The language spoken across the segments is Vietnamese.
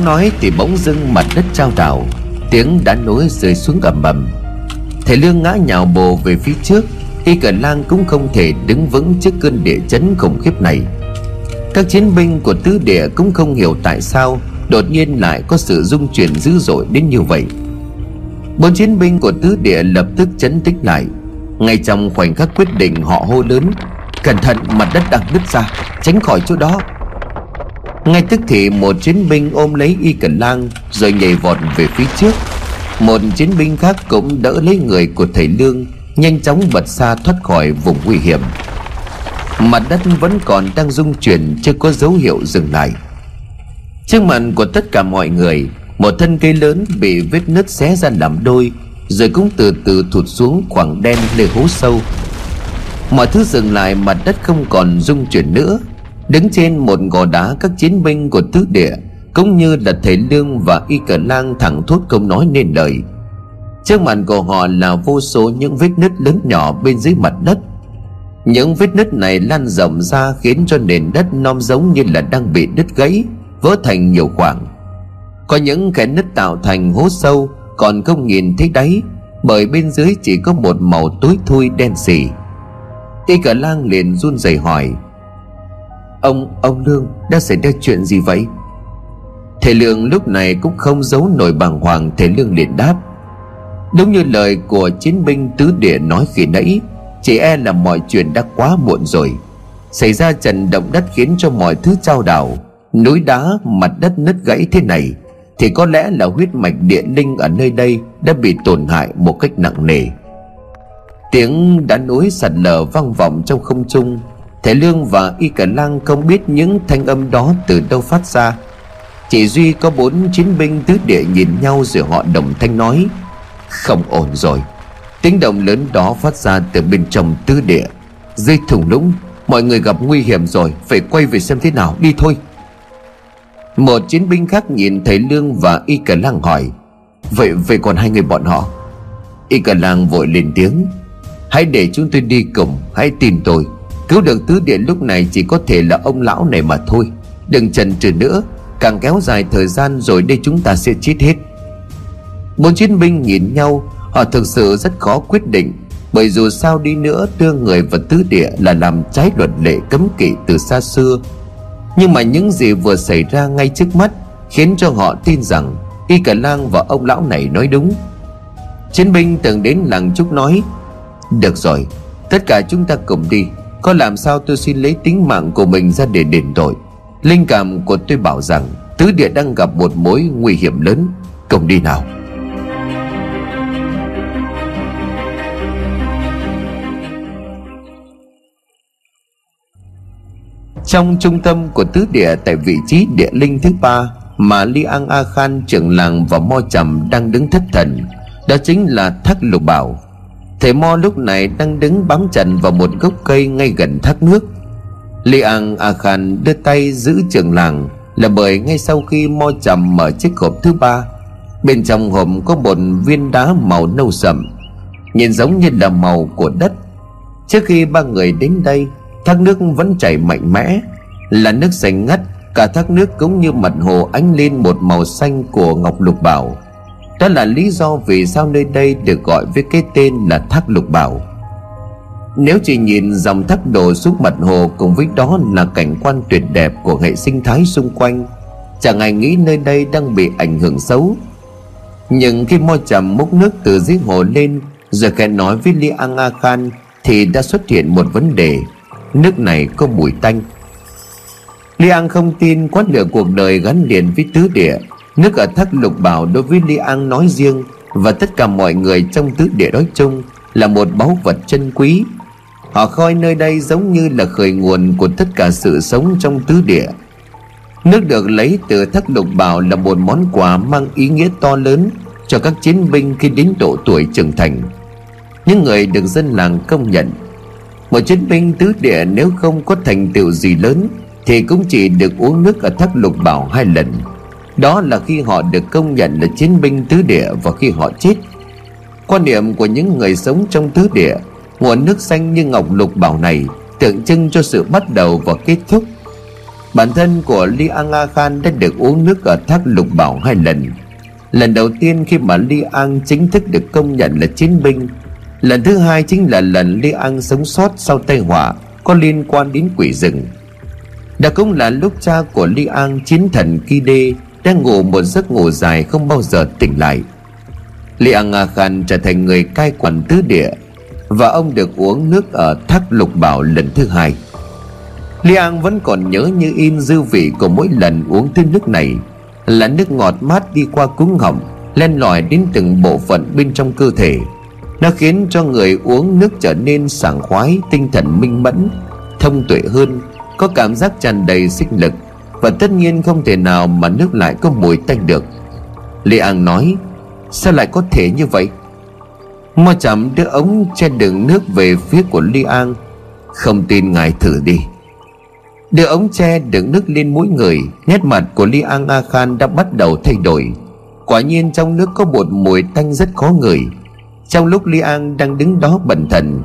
Đang nói thì bỗng dưng mặt đất trao đảo, Tiếng đá núi rơi xuống ầm ầm. Thầy Lương ngã nhào bồ về phía trước, Y cờ lang cũng không thể đứng vững trước cơn địa chấn khủng khiếp này. Các chiến binh của tứ địa cũng không hiểu tại sao Đột nhiên lại có sự rung chuyển dữ dội đến như vậy. Bốn chiến binh của tứ địa lập tức chấn tích lại. Ngay trong khoảnh khắc quyết định họ hô lớn, Cẩn thận, mặt đất đang nứt ra, Tránh khỏi chỗ đó ngay tức thì một chiến binh ôm lấy y cần lang, Rồi nhảy vọt về phía trước. Một chiến binh khác cũng đỡ lấy người của thầy Lương, Nhanh chóng bật xa thoát khỏi vùng nguy hiểm. Mặt đất vẫn còn đang rung chuyển, Chưa có dấu hiệu dừng lại. Trước mặt của tất cả mọi người, Một thân cây lớn bị vết nứt xé ra làm đôi, Rồi cũng từ từ thụt xuống khoảng đen nơi hố sâu. Mọi thứ dừng lại, mặt đất không còn rung chuyển nữa. Đứng trên một gò đá các chiến binh của tứ địa, Cũng như là thầy Lương và Y Cờ Lang thẳng thốt câu nói nên lời. Trước mặt của họ là vô số những vết nứt lớn nhỏ bên dưới mặt đất. Những vết nứt này lan rộng ra khiến cho nền đất non giống như là đang bị đứt gãy, Vỡ thành nhiều khoảng. Có những cái nứt tạo thành hố sâu Còn không nhìn thấy đáy, Bởi bên dưới chỉ có một màu tối thui đen xỉ Y Cờ Lang liền run rẩy hỏi Ông, ông Lương đã xảy ra chuyện gì vậy? Thầy Lương lúc này cũng không giấu nổi bàng hoàng Thầy Lương liền đáp. Đúng như lời của chiến binh tứ địa nói khi nãy Chỉ e là mọi chuyện đã quá muộn rồi. Xảy ra trận động đất khiến cho mọi thứ trao đảo Núi đá, mặt đất nứt gãy thế này Thì có lẽ là huyết mạch địa linh ở nơi đây Đã bị tổn hại một cách nặng nề. Tiếng đá núi sạt lở vang vọng trong không trung Thầy Lương và Y Cả Lang không biết những thanh âm đó từ đâu phát ra. Chỉ duy có bốn chiến binh tứ địa nhìn nhau rồi họ đồng thanh nói, Không ổn rồi. Tiếng động lớn đó phát ra từ bên trong tứ địa. Dưới thùng lũng, Mọi người gặp nguy hiểm rồi, Phải quay về xem thế nào, đi thôi. Một chiến binh khác nhìn thầy Lương và Y Cả Lang hỏi, Vậy vậy còn hai người bọn họ? Y Cả Lang vội lên tiếng, Hãy để chúng tôi đi cùng, Hãy tin tôi. Cứu được tứ điện lúc này chỉ có thể là ông lão này mà thôi. Đừng chần chừ nữa, Càng kéo dài thời gian rồi đây chúng ta sẽ chết hết. Bốn chiến binh nhìn nhau, Họ thực sự rất khó quyết định, Bởi dù sao đi nữa, đưa người vào tứ địa là làm trái luật lệ cấm kỵ từ xa xưa. Nhưng mà những gì vừa xảy ra ngay trước mắt Khiến cho họ tin rằng Y Cả Lang và ông lão này nói đúng. Chiến binh từng đến làng Trúc nói, Được rồi, Tất cả chúng ta cùng đi có làm sao tôi xin lấy tính mạng của mình ra để đền tội? Linh cảm của tôi bảo rằng, Tứ địa đang gặp một mối nguy hiểm lớn. Cùng đi nào. Trong trung tâm của tứ địa tại vị trí địa linh thứ ba Mà Li An A Khan, trưởng làng và Mo Trầm đang đứng thất thần, Đó chính là Thác Lục Bảo. Thầy Mo lúc này đang đứng bám chặt vào một gốc cây ngay gần thác nước. Li An A Khan đưa tay giữ trường làng Là bởi ngay sau khi Mo chầm mở chiếc hộp thứ ba, Bên trong hộp có một viên đá màu nâu sậm, Nhìn giống như là màu của đất. Trước khi ba người đến đây, Thác nước vẫn chảy mạnh mẽ, Là nước xanh ngắt, Cả thác nước cũng như mặt hồ ánh lên một màu xanh của ngọc lục bảo đó là lý do vì sao nơi đây được gọi với cái tên là thác lục bảo. Nếu chỉ nhìn dòng thác đổ xuống mặt hồ Cùng với đó là cảnh quan tuyệt đẹp của hệ sinh thái xung quanh, Chẳng ai nghĩ nơi đây đang bị ảnh hưởng xấu. Nhưng khi mo trầm múc nước từ dưới hồ lên, Rồi khẽ nói với Li An A Khan Thì đã xuất hiện một vấn đề. Nước này có mùi tanh. Li An không tin quá lửa cuộc đời gắn liền với tứ địa. Nước ở thác lục bảo đối với Li An nói riêng Và tất cả mọi người trong tứ địa nói chung Là một báu vật chân quý. Họ coi nơi đây giống như là khởi nguồn của tất cả sự sống trong tứ địa. Nước được lấy từ thác lục bảo là một món quà mang ý nghĩa to lớn Cho các chiến binh khi đến độ tuổi trưởng thành. Những người được dân làng công nhận. Một chiến binh tứ địa nếu không có thành tựu gì lớn Thì cũng chỉ được uống nước ở thác lục bảo hai lần đó là khi họ được công nhận là chiến binh tứ địa và khi họ chết. Quan niệm của những người sống trong tứ địa Nguồn nước xanh như ngọc lục bảo này, Tượng trưng cho sự bắt đầu và kết thúc. Bản thân của Li An A Khan đã được uống nước ở thác lục bảo hai lần. Lần đầu tiên khi mà Li An chính thức được công nhận là chiến binh, Lần thứ hai chính là lần Li An sống sót sau tai họa Có liên quan đến quỷ rừng. Đó cũng là lúc cha của Li An chiến thần Ki Đê đang ngủ một giấc ngủ dài không bao giờ tỉnh lại. Li An A Khan trở thành người cai quản tứ địa Và ông được uống nước ở thác lục bảo lần thứ hai. Li An vẫn còn nhớ như in dư vị của mỗi lần uống thứ nước này Là nước ngọt mát đi qua cúng họng, Len lỏi đến từng bộ phận bên trong cơ thể. Nó khiến cho người uống nước trở nên sảng khoái, Tinh thần minh mẫn, Thông tuệ hơn, Có cảm giác tràn đầy sinh lực. Và tất nhiên không thể nào mà nước lại có mùi tanh được. Lê An nói, Sao lại có thể như vậy? Mo chậm đưa ống che đựng nước về phía của Li An. Không tin ngài thử đi. Đưa ống che đựng nước lên mũi người, Nét mặt của Li An A Khan đã bắt đầu thay đổi. Quả nhiên trong nước có một mùi tanh rất khó ngửi. Trong lúc Li An đang đứng đó bẩn thần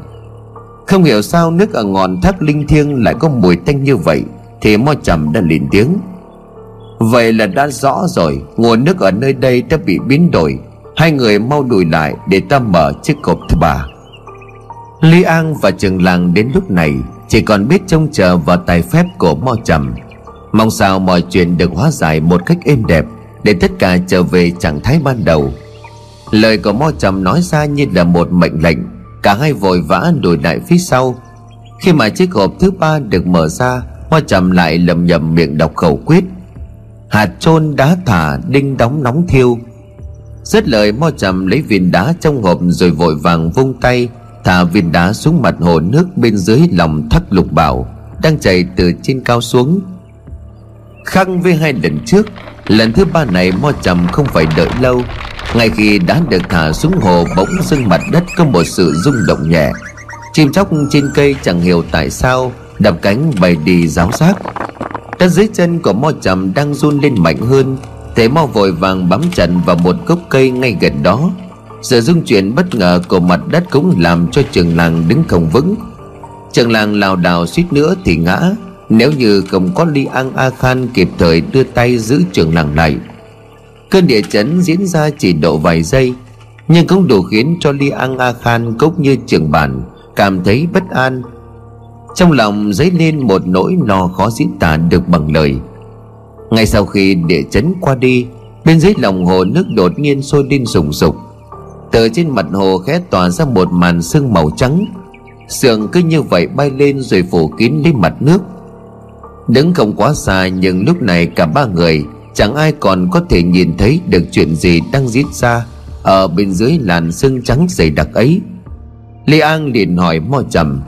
Không hiểu sao nước ở ngọn thác linh thiêng lại có mùi tanh như vậy. Thì mo trầm đã lên tiếng. Vậy là đã rõ rồi, Nguồn nước ở nơi đây đã bị biến đổi. Hai người mau đùi lại để ta mở chiếc cột thứ ba. Lý An và Trường Làng đến lúc này, Chỉ còn biết trông chờ vào tài phép của Mo Trầm. Mong sao mọi chuyện được hóa giải một cách êm đẹp, Để tất cả trở về trạng thái ban đầu. Lời của Mo Trầm nói ra như là một mệnh lệnh. Cả hai vội vã đuổi lại phía sau. Khi mà chiếc hộp thứ ba được mở ra hoa Trầm lại lầm nhầm miệng đọc khẩu quyết. Hạt chôn đá thả, đinh đóng nóng thiêu. Rất lời Mo Trầm lấy viên đá trong hộp Rồi vội vàng vung tay, Thả viên đá xuống mặt hồ nước bên dưới lòng thác lục bảo, Đang chảy từ trên cao xuống. Khác với hai lần trước, Lần thứ ba này Mo Trầm không phải đợi lâu. Ngay khi đá được thả xuống hồ Bỗng dưng mặt đất có một sự rung động nhẹ. Chim chóc trên cây chẳng hiểu tại sao Đập cánh bay đi giáo xác. Đất dưới chân của Mo Trầm đang run lên mạnh hơn, Thế Mo vội vàng bám chặt vào một gốc cây ngay gần đó. Sự rung chuyển bất ngờ của mặt đất cũng làm cho trường làng đứng không vững. Trường làng lảo đảo suýt nữa thì ngã, nếu như không có Li An A Khan kịp thời đưa tay giữ trường làng lại. Cơn địa chấn diễn ra chỉ độ vài giây, Nhưng cũng đủ khiến cho Li An A Khan cũng như trường bản Cảm thấy bất an trong lòng dấy lên một nỗi lo khó diễn tả được bằng lời. Ngay sau khi địa chấn qua đi, Bên dưới lòng hồ nước đột nhiên sôi lên sùng sục. Từ trên mặt hồ khẽ tỏa ra một màn sương màu trắng. Sương cứ như vậy bay lên rồi phủ kín lên mặt nước. Đứng không quá xa nhưng lúc này cả ba người chẳng ai còn có thể nhìn thấy được chuyện gì đang diễn ra ở bên dưới làn sương trắng dày đặc ấy. Lê an liền hỏi mo trầm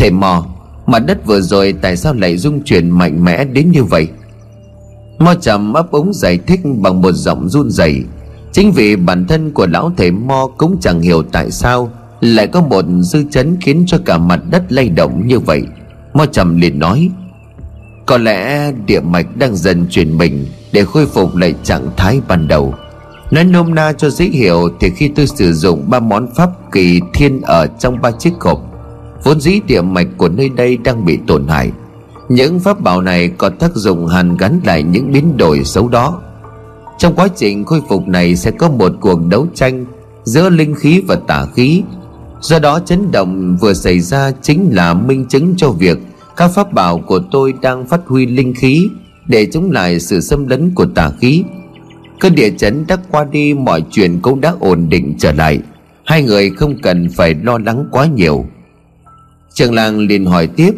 thầy mò mặt đất vừa rồi tại sao lại rung chuyển mạnh mẽ đến như vậy? Mo trầm ấp ống giải thích bằng một giọng run rẩy. Chính vì bản thân của lão thầy Mo cũng chẳng hiểu tại sao Lại có một dư chấn khiến cho cả mặt đất lay động như vậy. Mo trầm liền nói, Có lẽ địa mạch đang dần chuyển mình Để khôi phục lại trạng thái ban đầu. Nói nôm na cho dễ hiểu Thì khi tôi sử dụng ba món pháp kỳ thiên ở trong ba chiếc hộp Vốn dĩ địa mạch của nơi đây đang bị tổn hại. Những pháp bảo này có tác dụng hàn gắn lại những biến đổi xấu đó. Trong quá trình khôi phục này sẽ có một cuộc đấu tranh giữa linh khí và tà khí. Do đó chấn động vừa xảy ra chính là minh chứng cho việc các pháp bảo của tôi đang phát huy linh khí để chống lại sự xâm lấn của tà khí. Cơn địa chấn đã qua đi, mọi chuyện cũng đã ổn định trở lại. Hai người không cần phải lo lắng quá nhiều trường làng liền hỏi tiếp,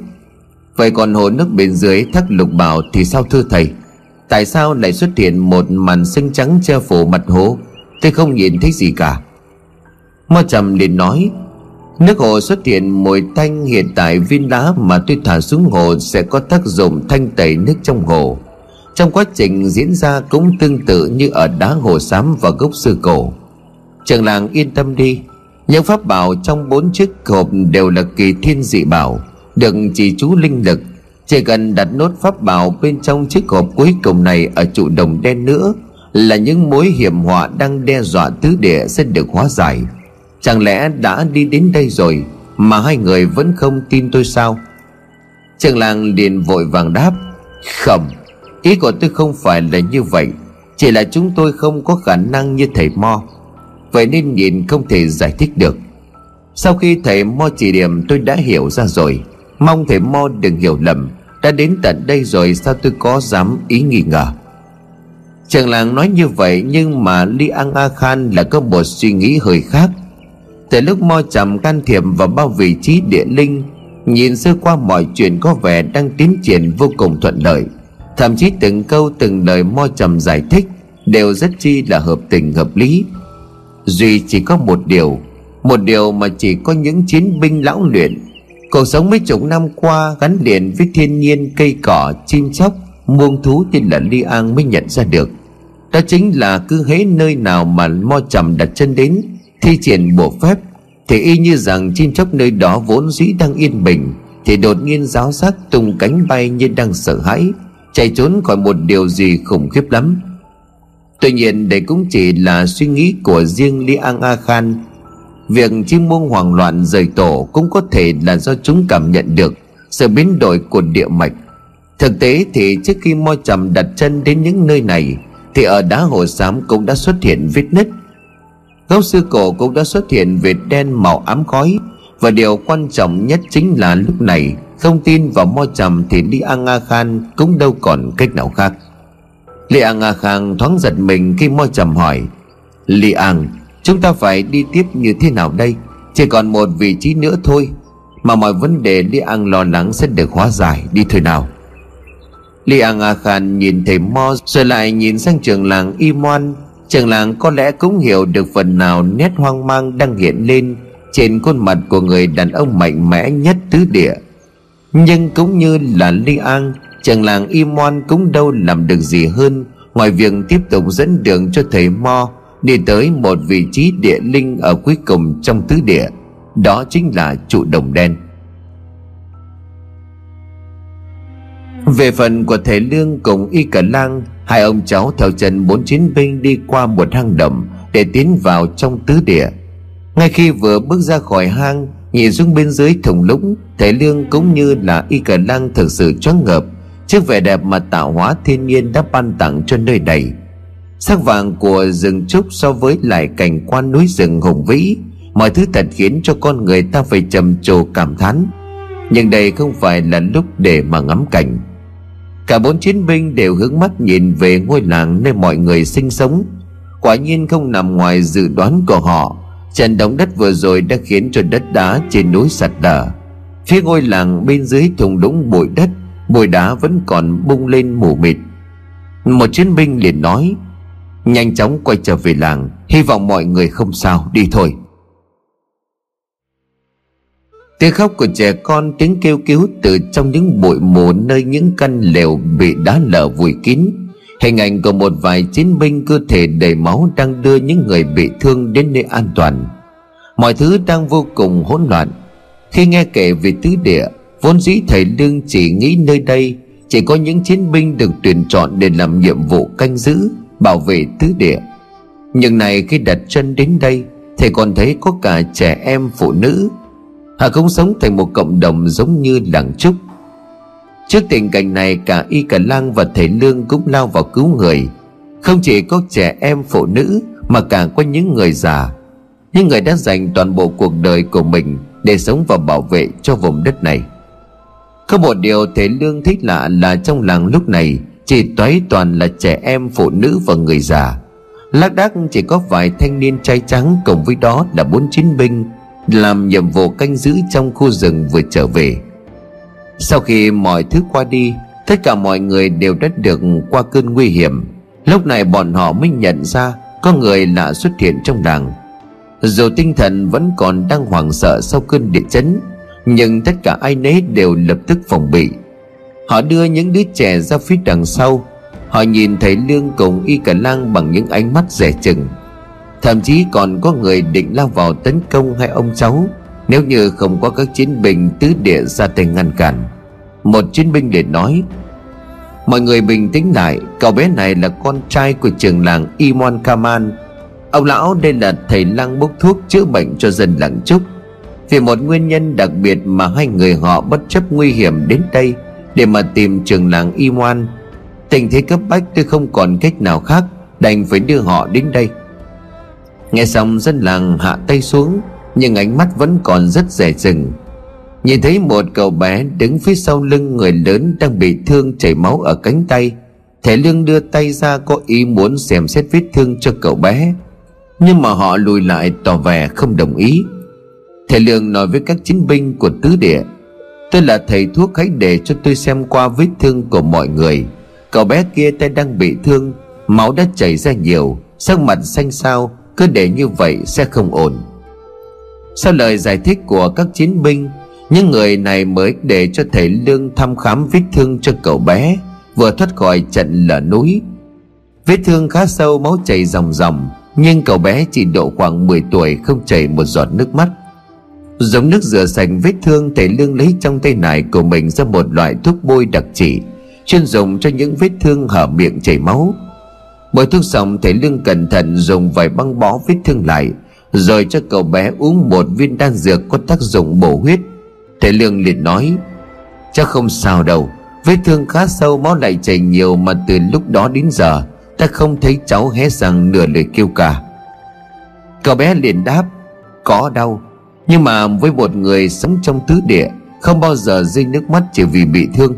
vậy còn hồ nước bên dưới thác lục bảo thì sao thưa thầy? Tại sao lại xuất hiện một màn xanh trắng che phủ mặt hồ? Tôi không nhìn thấy gì cả. Mo trầm liền nói, Nước hồ xuất hiện mùi thanh hiện tại viên đá mà tôi thả xuống hồ sẽ có tác dụng thanh tẩy nước trong hồ. Trong quá trình diễn ra cũng tương tự như ở đá hồ xám và gốc sư cổ. Trường làng yên tâm đi những pháp bảo trong bốn chiếc hộp đều là kỳ thiên dị bảo, Được chỉ chú linh lực. Chỉ cần đặt nốt pháp bảo bên trong chiếc hộp cuối cùng này ở trụ đồng đen nữa, Là những mối hiểm họa đang đe dọa tứ địa sẽ được hóa giải. Chẳng lẽ đã đi đến đây rồi Mà hai người vẫn không tin tôi sao? Trường làng liền vội vàng đáp, Không, Ý của tôi không phải là như vậy. Chỉ là chúng tôi không có khả năng như thầy Mo. Vậy nên nhìn không thể giải thích được. Sau khi thầy Mo chỉ điểm, tôi đã hiểu ra rồi. Mong thầy Mo đừng hiểu lầm. Đã đến tận đây rồi, sao tôi có dám ý nghi ngờ? Trường làng nói như vậy, Nhưng mà Li An A Khan là có một suy nghĩ hơi khác. Từ lúc Mo trầm can thiệp vào bao vị trí địa linh, Nhìn sơ qua mọi chuyện có vẻ đang tiến triển vô cùng thuận lợi. Thậm chí từng câu, từng lời Mo trầm giải thích Đều rất chi là hợp tình, hợp lý. Duy chỉ có một điều Một điều mà chỉ có những chiến binh lão luyện. Cuộc sống mấy chục năm qua gắn liền với thiên nhiên cây cỏ, chim chóc, muông thú tên là Li An mới nhận ra được. Đó chính là cứ hễ nơi nào mà mo trầm đặt chân đến Thi triển bộ phép Thì y như rằng chim chóc nơi đó vốn dĩ đang yên bình Thì đột nhiên giáo giác tung cánh bay như đang sợ hãi Chạy trốn khỏi một điều gì khủng khiếp lắm. Tuy nhiên, đây cũng chỉ là suy nghĩ của riêng Li An A Khan. Việc chim muông hoảng loạn rời tổ cũng có thể là do chúng cảm nhận được sự biến đổi của địa mạch. Thực tế thì trước khi mo trầm đặt chân đến những nơi này, Thì ở đá hồ xám cũng đã xuất hiện vết nứt. Gốc sư cổ cũng đã xuất hiện vệt đen màu ám khói, Và điều quan trọng nhất chính là lúc này, Không tin vào mo trầm thì đi An A Khan cũng đâu còn cách nào khác. Li Ảng A Khang thoáng giật mình khi môi trầm hỏi Li Ảng Chúng ta phải đi tiếp như thế nào đây? Chỉ còn một vị trí nữa thôi, Mà mọi vấn đề Li Ảng lo lắng sẽ được hóa giải, Đi thôi nào. Li Ảng A Khang nhìn thầy Mo, Rồi lại nhìn sang trường làng Imoan Trường làng có lẽ cũng hiểu được phần nào Nét hoang mang đang hiện lên Trên khuôn mặt của người đàn ông mạnh mẽ nhất tứ địa. Nhưng cũng như là Li An Chàng làng Imon cũng đâu làm được gì hơn. Ngoài việc tiếp tục dẫn đường cho thầy Mo, đi tới một vị trí địa linh ở cuối cùng trong tứ địa. Đó chính là trụ đồng đen. Về phần của thầy lương cùng y Cả lang, hai ông cháu theo chân bốn chiến binh đi qua một hang động để tiến vào trong tứ địa. Ngay khi vừa bước ra khỏi hang, nhìn xuống bên dưới thùng lũng, thầy lương cũng như là y Cả lang thực sự choáng ngợp trước vẻ đẹp mà tạo hóa thiên nhiên đã ban tặng cho nơi này. Sắc vàng của rừng trúc so với lại cảnh quan núi rừng hùng vĩ, mọi thứ thật khiến cho con người ta phải trầm trồ cảm thán. Nhưng đây không phải là lúc để mà ngắm cảnh. Cả bốn chiến binh đều hướng mắt nhìn về ngôi làng nơi mọi người sinh sống. Quả nhiên không nằm ngoài dự đoán của họ, trận động đất vừa rồi đã khiến cho đất đá trên núi sạt lở. Phía ngôi làng bên dưới thùng đũng bụi đất bụi đá vẫn còn bung lên mù mịt. Một chiến binh liền nói, Nhanh chóng quay trở về làng, Hy vọng mọi người không sao, đi thôi. Tiếng khóc của trẻ con, Tiếng kêu cứu từ trong những bụi mù Nơi những căn lều bị đá lở vùi kín. Hình ảnh của một vài chiến binh cơ thể đầy máu Đang đưa những người bị thương đến nơi an toàn. Mọi thứ đang vô cùng hỗn loạn. Khi nghe kể về tứ địa Vốn dĩ thầy Lương chỉ nghĩ nơi đây, Chỉ có những chiến binh được tuyển chọn để làm nhiệm vụ canh giữ, bảo vệ tứ địa. Nhưng này khi đặt chân đến đây, thầy còn thấy có cả trẻ em phụ nữ. Họ cũng sống thành một cộng đồng giống như làng trúc. Trước tình cảnh này, cả y cả lang và thầy lương cũng lao vào cứu người. Không chỉ có trẻ em phụ nữ, mà cả có những người già. Những người đã dành toàn bộ cuộc đời của mình để sống và bảo vệ cho vùng đất này có một điều thế lương thích lạ là trong làng lúc này, chỉ toái toàn là trẻ em, phụ nữ và người già. Lác đác chỉ có vài thanh niên trai trắng cùng với đó là bốn chiến binh, làm nhiệm vụ canh giữ trong khu rừng vừa trở về. Sau khi mọi thứ qua đi, tất cả mọi người đều đã được qua cơn nguy hiểm. Lúc này bọn họ mới nhận ra có người lạ xuất hiện trong làng. Dù tinh thần vẫn còn đang hoảng sợ sau cơn địa chấn nhưng tất cả ai nấy đều lập tức phòng bị. Họ đưa những đứa trẻ ra phía đằng sau. Họ nhìn thấy Lương cùng Y Cả Lang bằng những ánh mắt rẻ chừng. Thậm chí còn có người định lao vào tấn công hai ông cháu, Nếu như không có các chiến binh tứ địa ra tay ngăn cản. Một chiến binh để nói, Mọi người bình tĩnh lại, Cậu bé này là con trai của trường làng Imon Kaman. Ông lão đây là thầy lang bốc thuốc chữa bệnh cho dân làng Trúc vì một nguyên nhân đặc biệt mà hai người họ bất chấp nguy hiểm đến đây Để mà tìm trường làng y ngoan. Tình thế cấp bách tôi không còn cách nào khác, Đành phải đưa họ đến đây. Nghe xong dân làng hạ tay xuống, Nhưng ánh mắt vẫn còn rất rẻ rừng. Nhìn thấy một cậu bé đứng phía sau lưng người lớn đang bị thương chảy máu ở cánh tay Thể lương đưa tay ra có ý muốn xem xét vết thương cho cậu bé. Nhưng mà họ lùi lại tỏ vẻ không đồng ý thầy lương nói với các chiến binh của tứ địa, Tôi là thầy thuốc hãy để cho tôi xem qua vết thương của mọi người. Cậu bé kia tay đang bị thương, Máu đã chảy ra nhiều, Sắc mặt xanh xao, Cứ để như vậy sẽ không ổn. Sau lời giải thích của các chiến binh, Những người này mới để cho thầy Lương thăm khám vết thương cho cậu bé, Vừa thoát khỏi trận lở núi. Vết thương khá sâu, máu chảy ròng ròng, Nhưng cậu bé chỉ độ khoảng 10 tuổi, Không chảy một giọt nước mắt. Giống nước rửa sạch vết thương Thầy Lương lấy trong tay nải của mình ra một loại thuốc bôi đặc trị, Chuyên dùng cho những vết thương hở miệng chảy máu. Bôi thuốc xong, thầy Lương cẩn thận dùng vài băng bó vết thương lại, Rồi cho cậu bé uống một viên đan dược có tác dụng bổ huyết. Thầy Lương liền nói, Chắc không sao đâu, Vết thương khá sâu, máu lại chảy nhiều Mà từ lúc đó đến giờ, Ta không thấy cháu hé răng nửa lời kêu cả Cậu bé liền đáp, Có đau nhưng mà với một người sống trong tứ địa, Không bao giờ rơi nước mắt chỉ vì bị thương.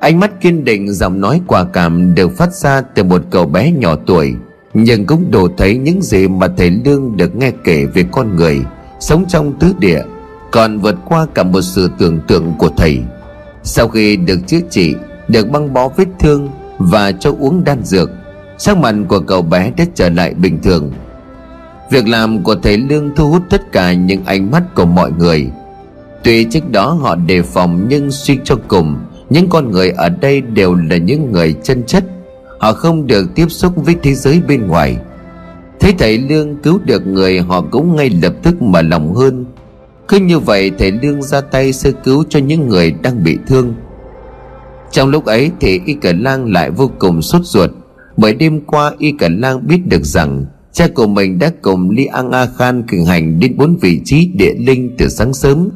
Ánh mắt kiên định, giọng nói quả cảm đều phát ra từ một cậu bé nhỏ tuổi, Nhưng cũng đủ thấy những gì mà thầy Lương được nghe kể về con người Sống trong tứ địa, Còn vượt qua cả một sự tưởng tượng của thầy. Sau khi được chữa trị, Được băng bó vết thương Và cho uống đan dược, Sắc mặt của cậu bé đã trở lại bình thường. Việc làm của thầy Lương thu hút tất cả những ánh mắt của mọi người. Tuy trước đó họ đề phòng nhưng suy cho cùng, những con người ở đây đều là những người chân chất. Họ không được tiếp xúc với thế giới bên ngoài. Thấy thầy lương cứu được người, họ cũng ngay lập tức mở lòng hơn. Cứ như vậy, thầy lương ra tay sơ cứu cho những người đang bị thương. Trong lúc ấy, thì y cẩn lang lại vô cùng sốt ruột. Bởi đêm qua, y cẩn lang biết được rằng cha của mình đã cùng li an a khan cường hành đến bốn vị trí địa linh từ sáng sớm.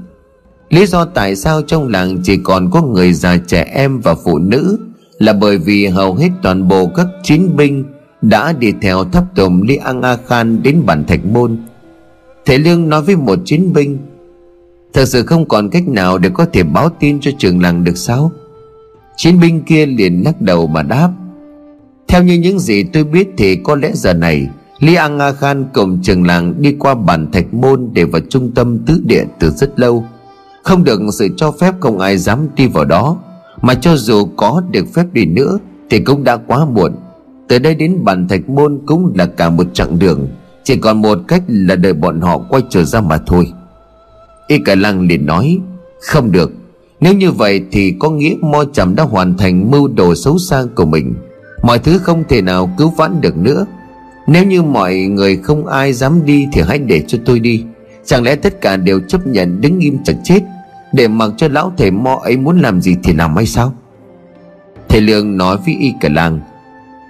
Lý do tại sao trong làng chỉ còn có người già trẻ em và phụ nữ Là bởi vì hầu hết toàn bộ các chiến binh Đã đi theo tháp tùng Li An A Khan đến bản thạch môn. Thể Lương nói với một chiến binh, Thật sự không còn cách nào để có thể báo tin cho trường làng được sao? Chiến binh kia liền lắc đầu mà đáp, Theo như những gì tôi biết thì có lẽ giờ này Lý An Nga Khan cùng trường làng đi qua bản thạch môn để vào trung tâm tứ địa từ rất lâu. Không được sự cho phép không ai dám đi vào đó, Mà cho dù có được phép đi nữa Thì cũng đã quá muộn. Từ đây đến bản thạch môn cũng là cả một chặng đường, Chỉ còn một cách là đợi bọn họ quay trở ra mà thôi. Y cả lăng liền nói, Không được, Nếu như vậy thì có nghĩa Mo chầm đã hoàn thành mưu đồ xấu xa của mình. Mọi thứ không thể nào cứu vãn được nữa. Nếu như mọi người không ai dám đi Thì hãy để cho tôi đi. Chẳng lẽ tất cả đều chấp nhận đứng im chờ chết, để mặc cho lão thầy mo ấy muốn làm gì thì làm hay sao? Thầy lương nói với y cả làng,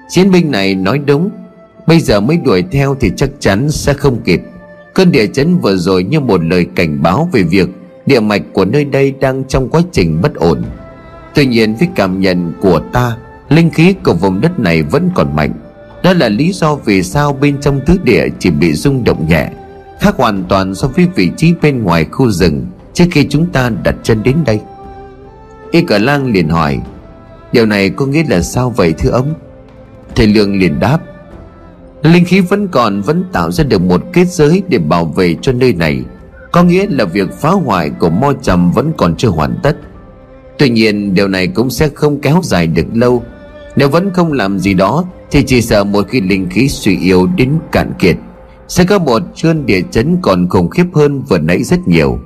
chiến binh này nói đúng, bây giờ mới đuổi theo thì chắc chắn sẽ không kịp. Cơn địa chấn vừa rồi như một lời cảnh báo về việc địa mạch của nơi đây đang trong quá trình bất ổn. Tuy nhiên với cảm nhận của ta, linh khí của vùng đất này vẫn còn mạnh đó là lý do vì sao bên trong tứ địa chỉ bị rung động nhẹ, khác hoàn toàn so với vị trí bên ngoài khu rừng trước khi chúng ta đặt chân đến đây. Y cờ lang liền hỏi, điều này có nghĩa là sao vậy thưa ông? Thầy lương liền đáp, linh khí vẫn còn vẫn tạo ra được một kết giới để bảo vệ cho nơi này, có nghĩa là việc phá hoại của mo trầm vẫn còn chưa hoàn tất. Tuy nhiên, điều này cũng sẽ không kéo dài được lâu nếu vẫn không làm gì đó, thì chỉ sợ một khi linh khí suy yếu đến cạn kiệt, sẽ có một cơn địa chấn còn khủng khiếp hơn vừa nãy rất nhiều.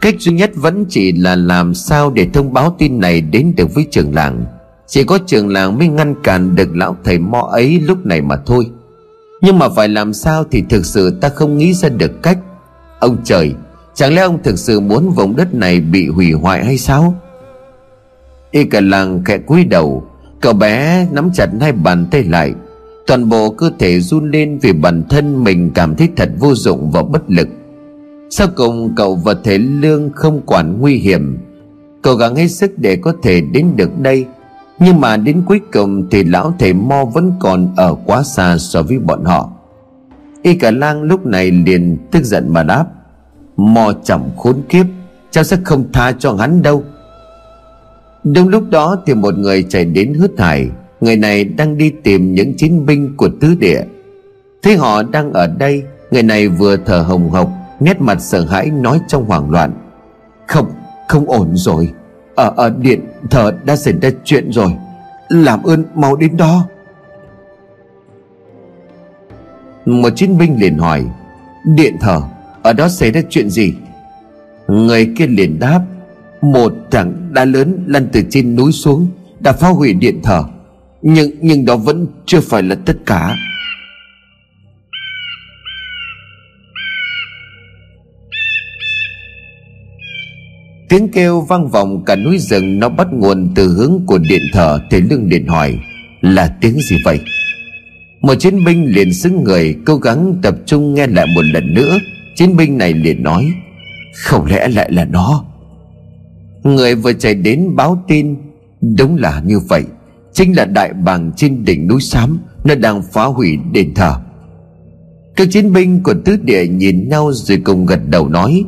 Cách duy nhất vẫn chỉ là làm sao để thông báo tin này đến được với trường làng. Chỉ có trường làng mới ngăn cản được lão thầy mo ấy lúc này mà thôi. Nhưng mà phải làm sao thì thực sự ta không nghĩ ra được cách. Ông trời, Chẳng lẽ ông thực sự muốn vùng đất này bị hủy hoại hay sao? Y cả làng khẽ cúi đầu Cậu bé nắm chặt hai bàn tay lại. Toàn bộ cơ thể run lên vì bản thân mình cảm thấy thật vô dụng và bất lực. Sau cùng, cậu và Thế Lương không quản nguy hiểm. Cố gắng hết sức để có thể đến được đây. Nhưng mà đến cuối cùng thì lão thầy Mo vẫn còn ở quá xa so với bọn họ. Y cả lang lúc này liền tức giận mà đáp, Mo chậm khốn kiếp, Cháu sẽ không tha cho hắn đâu. Đúng lúc đó thì một người chạy đến hớt hải. Người này đang đi tìm những chiến binh của tứ địa. Thấy họ đang ở đây Người này vừa thở hồng hộc Nét mặt sợ hãi nói trong hoảng loạn. Không, không ổn rồi. Ở, ở điện thờ đã xảy ra chuyện rồi. Làm ơn mau đến đó. Một chiến binh liền hỏi Điện thờ Ở đó xảy ra chuyện gì? Người kia liền đáp một thằng đá lớn lăn từ trên núi xuống, Đã phá hủy điện thờ. Nhưng nhưng đó vẫn chưa phải là tất cả. Tiếng kêu vang vọng cả núi rừng, Nó bắt nguồn từ hướng của điện thờ Thế Lương điện hỏi, Là tiếng gì vậy? Một chiến binh liền xứng người, Cố gắng tập trung nghe lại một lần nữa. Chiến binh này liền nói, Không lẽ lại là nó? Người vừa chạy đến báo tin, Đúng là như vậy. Chính là đại bàng trên đỉnh núi xám, Nó đang phá hủy đền thờ. Các chiến binh của tứ địa nhìn nhau Rồi cùng gật đầu nói,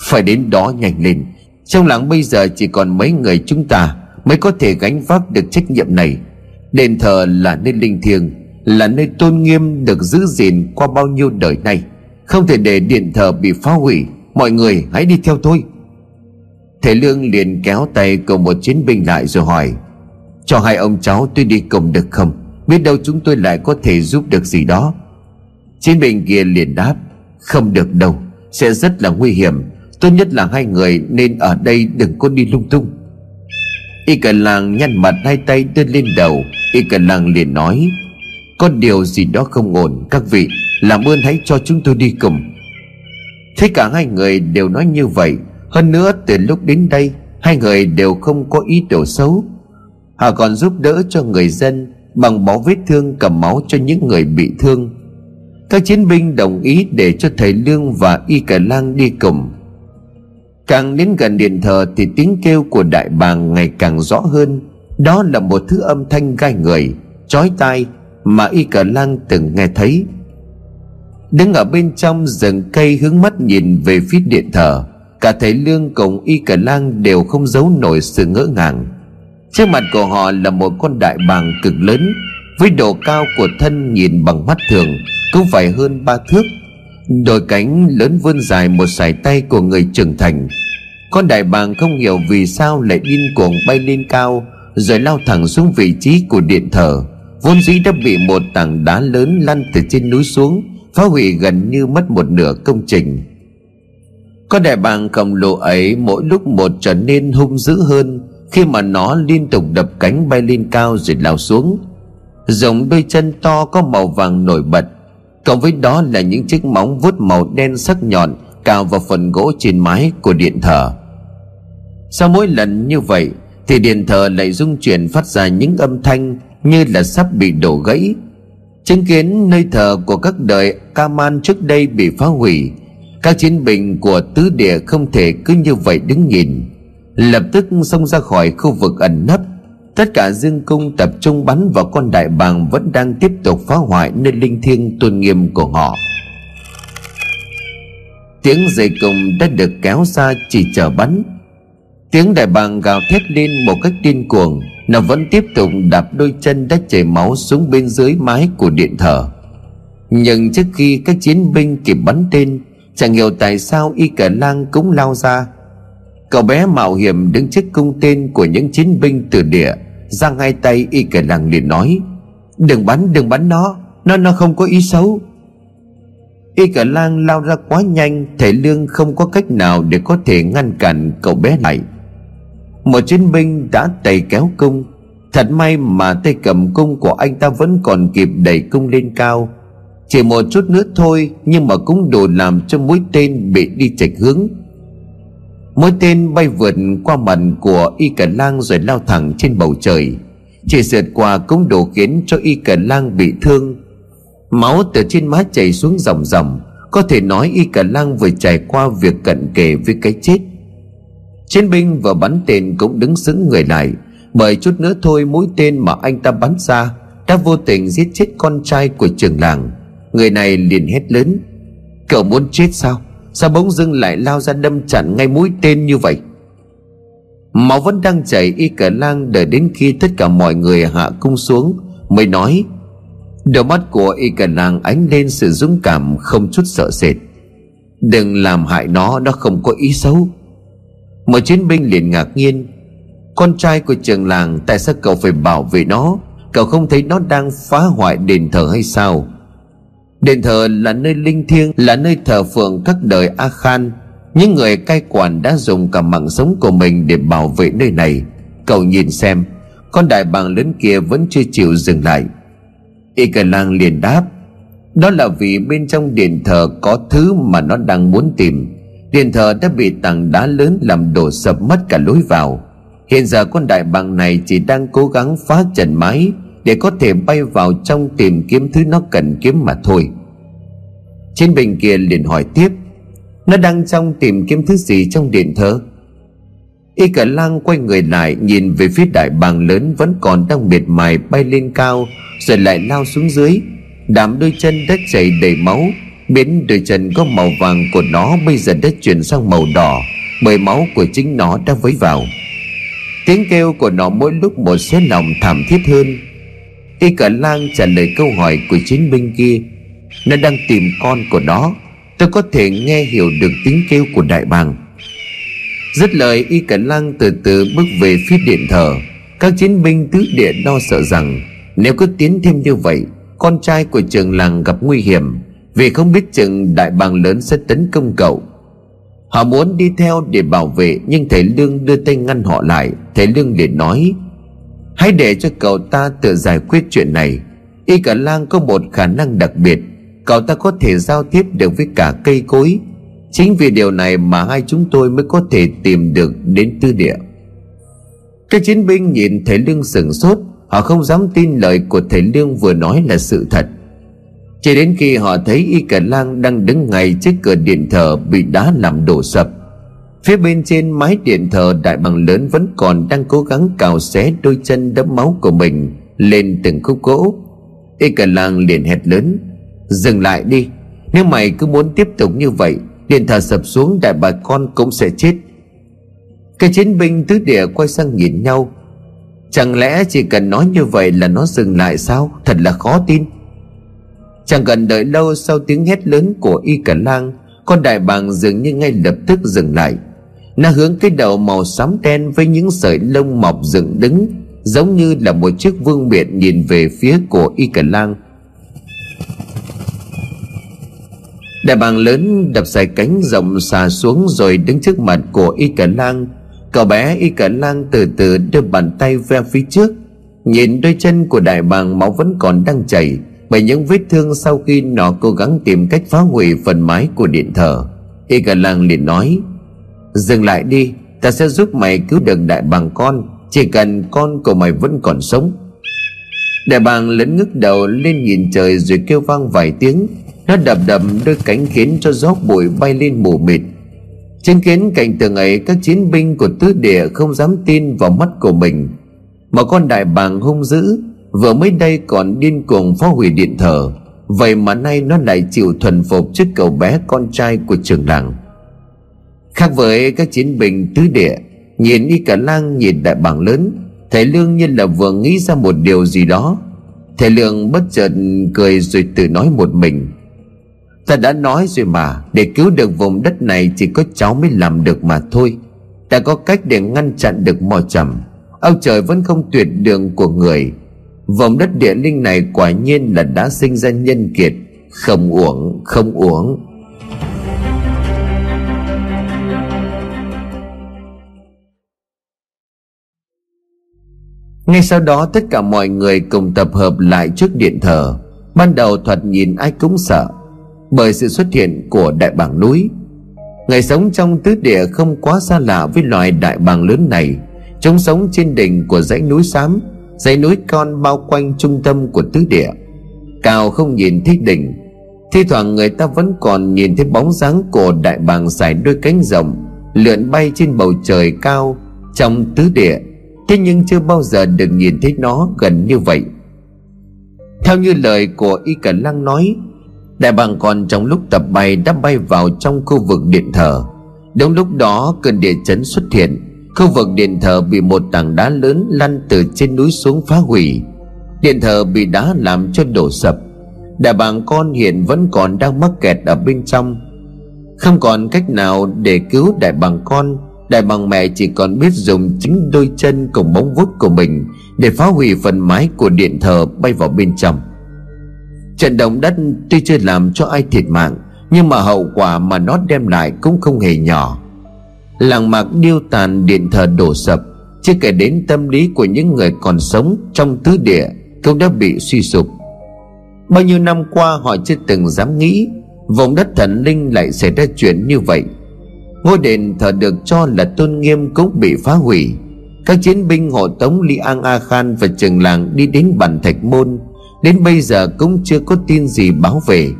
Phải đến đó nhanh lên. Trong làng bây giờ chỉ còn mấy người chúng ta Mới có thể gánh vác được trách nhiệm này. Đền thờ là nơi linh thiêng, Là nơi tôn nghiêm được giữ gìn qua bao nhiêu đời nay. Không thể để điện thờ bị phá hủy. Mọi người hãy đi theo tôi. Thầy Lương liền kéo tay cầu một chiến binh lại rồi hỏi, Cho hai ông cháu tôi đi cùng được không? Biết đâu chúng tôi lại có thể giúp được gì đó. Chiến binh kia liền đáp, Không được đâu, Sẽ rất là nguy hiểm. Tốt nhất là hai người nên ở đây đừng có đi lung tung. Y cả làng nhăn mặt hai tay đưa lên đầu. Y cả làng liền nói, Có điều gì đó không ổn, Các vị, làm ơn hãy cho chúng tôi đi cùng. Thế cả hai người đều nói như vậy. Hơn nữa từ lúc đến đây, Hai người đều không có ý đồ xấu. Họ còn giúp đỡ cho người dân Bằng máu vết thương cầm máu cho những người bị thương. Các chiến binh đồng ý để cho thầy Lương và Y Cả Lang đi cùng. Càng đến gần điện thờ thì tiếng kêu của đại bàng ngày càng rõ hơn. Đó là một thứ âm thanh gai người, Chói tai mà y cờ lang từng nghe thấy. Đứng ở bên trong rừng cây hướng mắt nhìn về phía điện thờ. Cả thầy Lương cùng y cả lang đều không giấu nổi sự ngỡ ngàng. Trước mặt của họ là một con đại bàng cực lớn, Với độ cao của thân nhìn bằng mắt thường, Cũng phải hơn ba thước. Đôi cánh lớn vươn dài một sải tay của người trưởng thành. Con đại bàng không hiểu vì sao lại điên cuồng bay lên cao, Rồi lao thẳng xuống vị trí của điện thờ. Vốn dĩ đã bị một tảng đá lớn lăn từ trên núi xuống, Phá hủy gần như mất một nửa công trình. Con đại bàng khổng lồ ấy mỗi lúc một trở nên hung dữ hơn Khi mà nó liên tục đập cánh bay lên cao rồi lao xuống. Rồng đôi chân to có màu vàng nổi bật, Cộng với đó là những chiếc móng vuốt màu đen sắc nhọn Cào vào phần gỗ trên mái của điện thờ. Sau mỗi lần như vậy Thì điện thờ lại rung chuyển phát ra những âm thanh Như là sắp bị đổ gãy, Chứng kiến nơi thờ của các đời Kaman trước đây bị phá hủy. Các chiến binh của tứ địa không thể cứ như vậy đứng nhìn. Lập tức xông ra khỏi khu vực ẩn nấp. Tất cả dương cung tập trung bắn vào con đại bàng Vẫn đang tiếp tục phá hoại nơi linh thiêng tôn nghiêm của họ. Tiếng dây cung đã được kéo ra chỉ chờ bắn. Tiếng đại bàng gào thét lên một cách điên cuồng. Nó vẫn tiếp tục đạp đôi chân đã chảy máu xuống bên dưới mái của điện thờ. Nhưng trước khi các chiến binh kịp bắn tên Chẳng hiểu tại sao y cả lang cũng lao ra. Cậu bé mạo hiểm đứng trước cung tên của những chiến binh từ địa, giang hai tay y Cả Lang liền nói, đừng bắn đừng bắn nó nó nó không có ý xấu. Y cả lang lao ra quá nhanh, thầy lương không có cách nào để có thể ngăn cản cậu bé lại. Một chiến binh đã tay kéo cung. Thật may mà tay cầm cung của anh ta vẫn còn kịp đẩy cung lên cao chỉ một chút nữa thôi, nhưng mà cũng đủ làm cho mũi tên bị đi chệch hướng. Mũi tên bay vượt qua mặt của y cả lang rồi lao thẳng trên bầu trời. Chỉ sượt qua cũng đủ khiến cho y cả lang bị thương. Máu từ trên má chảy xuống dòng dòng Có thể nói y cả lang vừa trải qua việc cận kề với cái chết. Chiến binh vừa bắn tên cũng đứng sững người lại. Bởi chút nữa thôi mũi tên mà anh ta bắn ra đã vô tình giết chết con trai của trường làng người này liền hét lớn. Cậu muốn chết sao? Sao bỗng dưng lại lao ra đâm chặn ngay mũi tên như vậy? Máu vẫn đang chảy, y cả lang đợi đến khi tất cả mọi người hạ cung xuống mới nói. Đôi mắt của y cả lang ánh lên sự dũng cảm, không chút sợ sệt. Đừng làm hại nó nó không có ý xấu. Một chiến binh liền ngạc nhiên. Con trai của trường làng, tại sao cậu phải bảo vệ nó? Cậu không thấy nó đang phá hoại đền thờ hay sao? Đền thờ là nơi linh thiêng, là nơi thờ phượng các đời a khan những người cai quản đã dùng cả mạng sống của mình để bảo vệ nơi này. Cậu nhìn xem, con đại bàng lớn kia vẫn chưa chịu dừng lại. Y cờ lang liền đáp, đó là vì bên trong điện thờ có thứ mà nó đang muốn tìm. Điện thờ đã bị tảng đá lớn làm đổ sập mất cả lối vào. Hiện giờ con đại bàng này chỉ đang cố gắng phá trần mái để có thể bay vào trong tìm kiếm thứ nó cần kiếm mà thôi. Trên bình kia liền hỏi tiếp, nó đang trong tìm kiếm thứ gì trong điện thờ? Y cả lang quay người lại, nhìn về phía đại bàng lớn vẫn còn đang miệt mài bay lên cao, rồi lại lao xuống dưới. Đám đôi chân đất chảy đầy máu biến đôi chân có màu vàng của nó bây giờ đã chuyển sang màu đỏ, bởi máu của chính nó đã vấy vào. Tiếng kêu của nó mỗi lúc một số lòng thảm thiết hơn y cả lang trả lời câu hỏi của chiến binh kia. Nó đang tìm con của nó. Tôi có thể nghe hiểu được tiếng kêu của đại bàng. Dứt lời, y cả lang từ từ bước về phía điện thờ. Các chiến binh tứ địa lo sợ rằng, nếu cứ tiến thêm như vậy, con trai của trường làng gặp nguy hiểm, vì không biết chừng đại bàng lớn sẽ tấn công cậu. Họ muốn đi theo để bảo vệ, nhưng thầy lương đưa tay ngăn họ lại. Thầy lương liền nói hãy để cho cậu ta tự giải quyết chuyện này. Y cả lang có một khả năng đặc biệt. Cậu ta có thể giao tiếp được với cả cây cối. Chính vì điều này mà hai chúng tôi mới có thể tìm được đến tư địa. Các chiến binh nhìn thấy lương sừng sốt. Họ không dám tin lời của thầy lương vừa nói là sự thật. Chỉ đến khi họ thấy y cả lang đang đứng ngay trước cửa điện thờ bị đá làm đổ sập phía bên trên mái điện thờ đại bằng lớn vẫn còn đang cố gắng cào xé đôi chân đẫm máu của mình lên từng khúc gỗ. Y cả lang liền hét lớn, dừng lại đi, nếu mày cứ muốn tiếp tục như vậy, điện thờ sập xuống đại bà con cũng sẽ chết. Các chiến binh tứ địa quay sang nhìn nhau, chẳng lẽ chỉ cần nói như vậy là nó dừng lại sao? Thật là khó tin. Chẳng cần đợi lâu sau tiếng hét lớn của y cả lang con đại bàng dường như ngay lập tức dừng lại nó hướng cái đầu màu xám đen với những sợi lông mọc dựng đứng, giống như là một chiếc vương miện nhìn về phía của y cả lang. Đại bàng lớn đập dài cánh rộng xà xuống rồi đứng trước mặt của y cả lang. Cậu bé y cả lang từ từ đưa bàn tay ve phía trước, nhìn đôi chân của đại bàng máu vẫn còn đang chảy bởi những vết thương sau khi nó cố gắng tìm cách phá hủy phần mái của điện thờ. Y cả lang liền nói dừng lại đi, ta sẽ giúp mày cứu được đại bàng con, chỉ cần con của mày vẫn còn sống. Đại bàng lấn ngước đầu lên nhìn trời rồi kêu vang vài tiếng. Nó đập đập đôi cánh khiến cho gió bụi bay lên mù mịt. Chứng kiến cảnh tượng ấy, các chiến binh của tứ địa không dám tin vào mắt của mình. Mà con đại bàng hung dữ, vừa mới đây còn điên cuồng phá hủy điện thờ. Vậy mà nay nó lại chịu thuần phục trước cậu bé con trai của trường làng khác với các chiến binh tứ địa, nhìn y cả lang nhìn đại bảng lớn, thầy lương như là vừa nghĩ ra một điều gì đó. Thầy lương bất chợt cười rồi tự nói một mình. Ta đã nói rồi mà, Để cứu được vùng đất này Chỉ có cháu mới làm được mà thôi. Ta có cách để ngăn chặn được mò trầm. Ông trời vẫn không tuyệt đường của người. Vùng đất địa linh này quả nhiên là đã sinh ra nhân kiệt. Không uổng không uổng. Ngay sau đó tất cả mọi người cùng tập hợp lại trước điện thờ. Ban đầu thoạt nhìn ai cũng sợ bởi sự xuất hiện của đại bàng núi. Người sống trong tứ địa không quá xa lạ với loài đại bàng lớn này. Chúng sống trên đỉnh của dãy núi xám, dãy núi con bao quanh trung tâm của tứ địa. Cao không nhìn thấy đỉnh. Thi thoảng người ta vẫn còn nhìn thấy bóng dáng của đại bàng dài đôi cánh rộng, lượn bay trên bầu trời cao trong tứ địa thế nhưng chưa bao giờ được nhìn thấy nó gần như vậy. Theo như lời của y Cả lăng nói, đại bàng còn trong lúc tập bay đã bay vào trong khu vực điện thờ. Đúng lúc đó, cơn địa chấn xuất hiện. Khu vực điện thờ bị một tảng đá lớn lăn từ trên núi xuống phá hủy. Điện thờ bị đá làm cho đổ sập. Đại bàng con hiện vẫn còn đang mắc kẹt ở bên trong. Không còn cách nào để cứu đại bàng con đại bằng mẹ chỉ còn biết dùng chính đôi chân cùng móng vuốt của mình để phá hủy phần mái của điện thờ bay vào bên trong. Trận động đất tuy chưa làm cho ai thiệt mạng, nhưng mà hậu quả mà nó đem lại cũng không hề nhỏ. Làng mạc điêu tàn, điện thờ đổ sập, chưa kể đến tâm lý của những người còn sống trong tứ địa cũng đã bị suy sụp. Bao nhiêu năm qua họ chưa từng dám nghĩ vùng đất thần linh lại xảy ra chuyện như vậy ngôi đền thờ được cho là tôn nghiêm cũng bị phá hủy. Các chiến binh hộ tống li an a khan và trường làng đi đến bản thạch môn, đến bây giờ cũng chưa có tin gì báo về.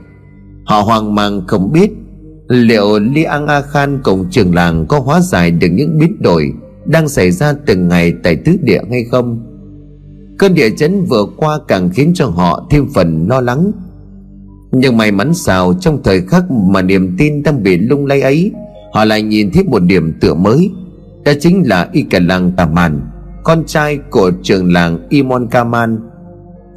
Họ hoang mang không biết liệu li an a khan cùng trường làng có hóa giải được những biến đổi đang xảy ra từng ngày tại tứ địa hay không. Cơn địa chấn vừa qua càng khiến cho họ thêm phần lo lắng. Nhưng may mắn sao, trong thời khắc mà niềm tin đang bị lung lay ấy họ lại nhìn thấy một điểm tựa mới. Đó chính là y cả làng tà màn con trai của trường làng imon kaman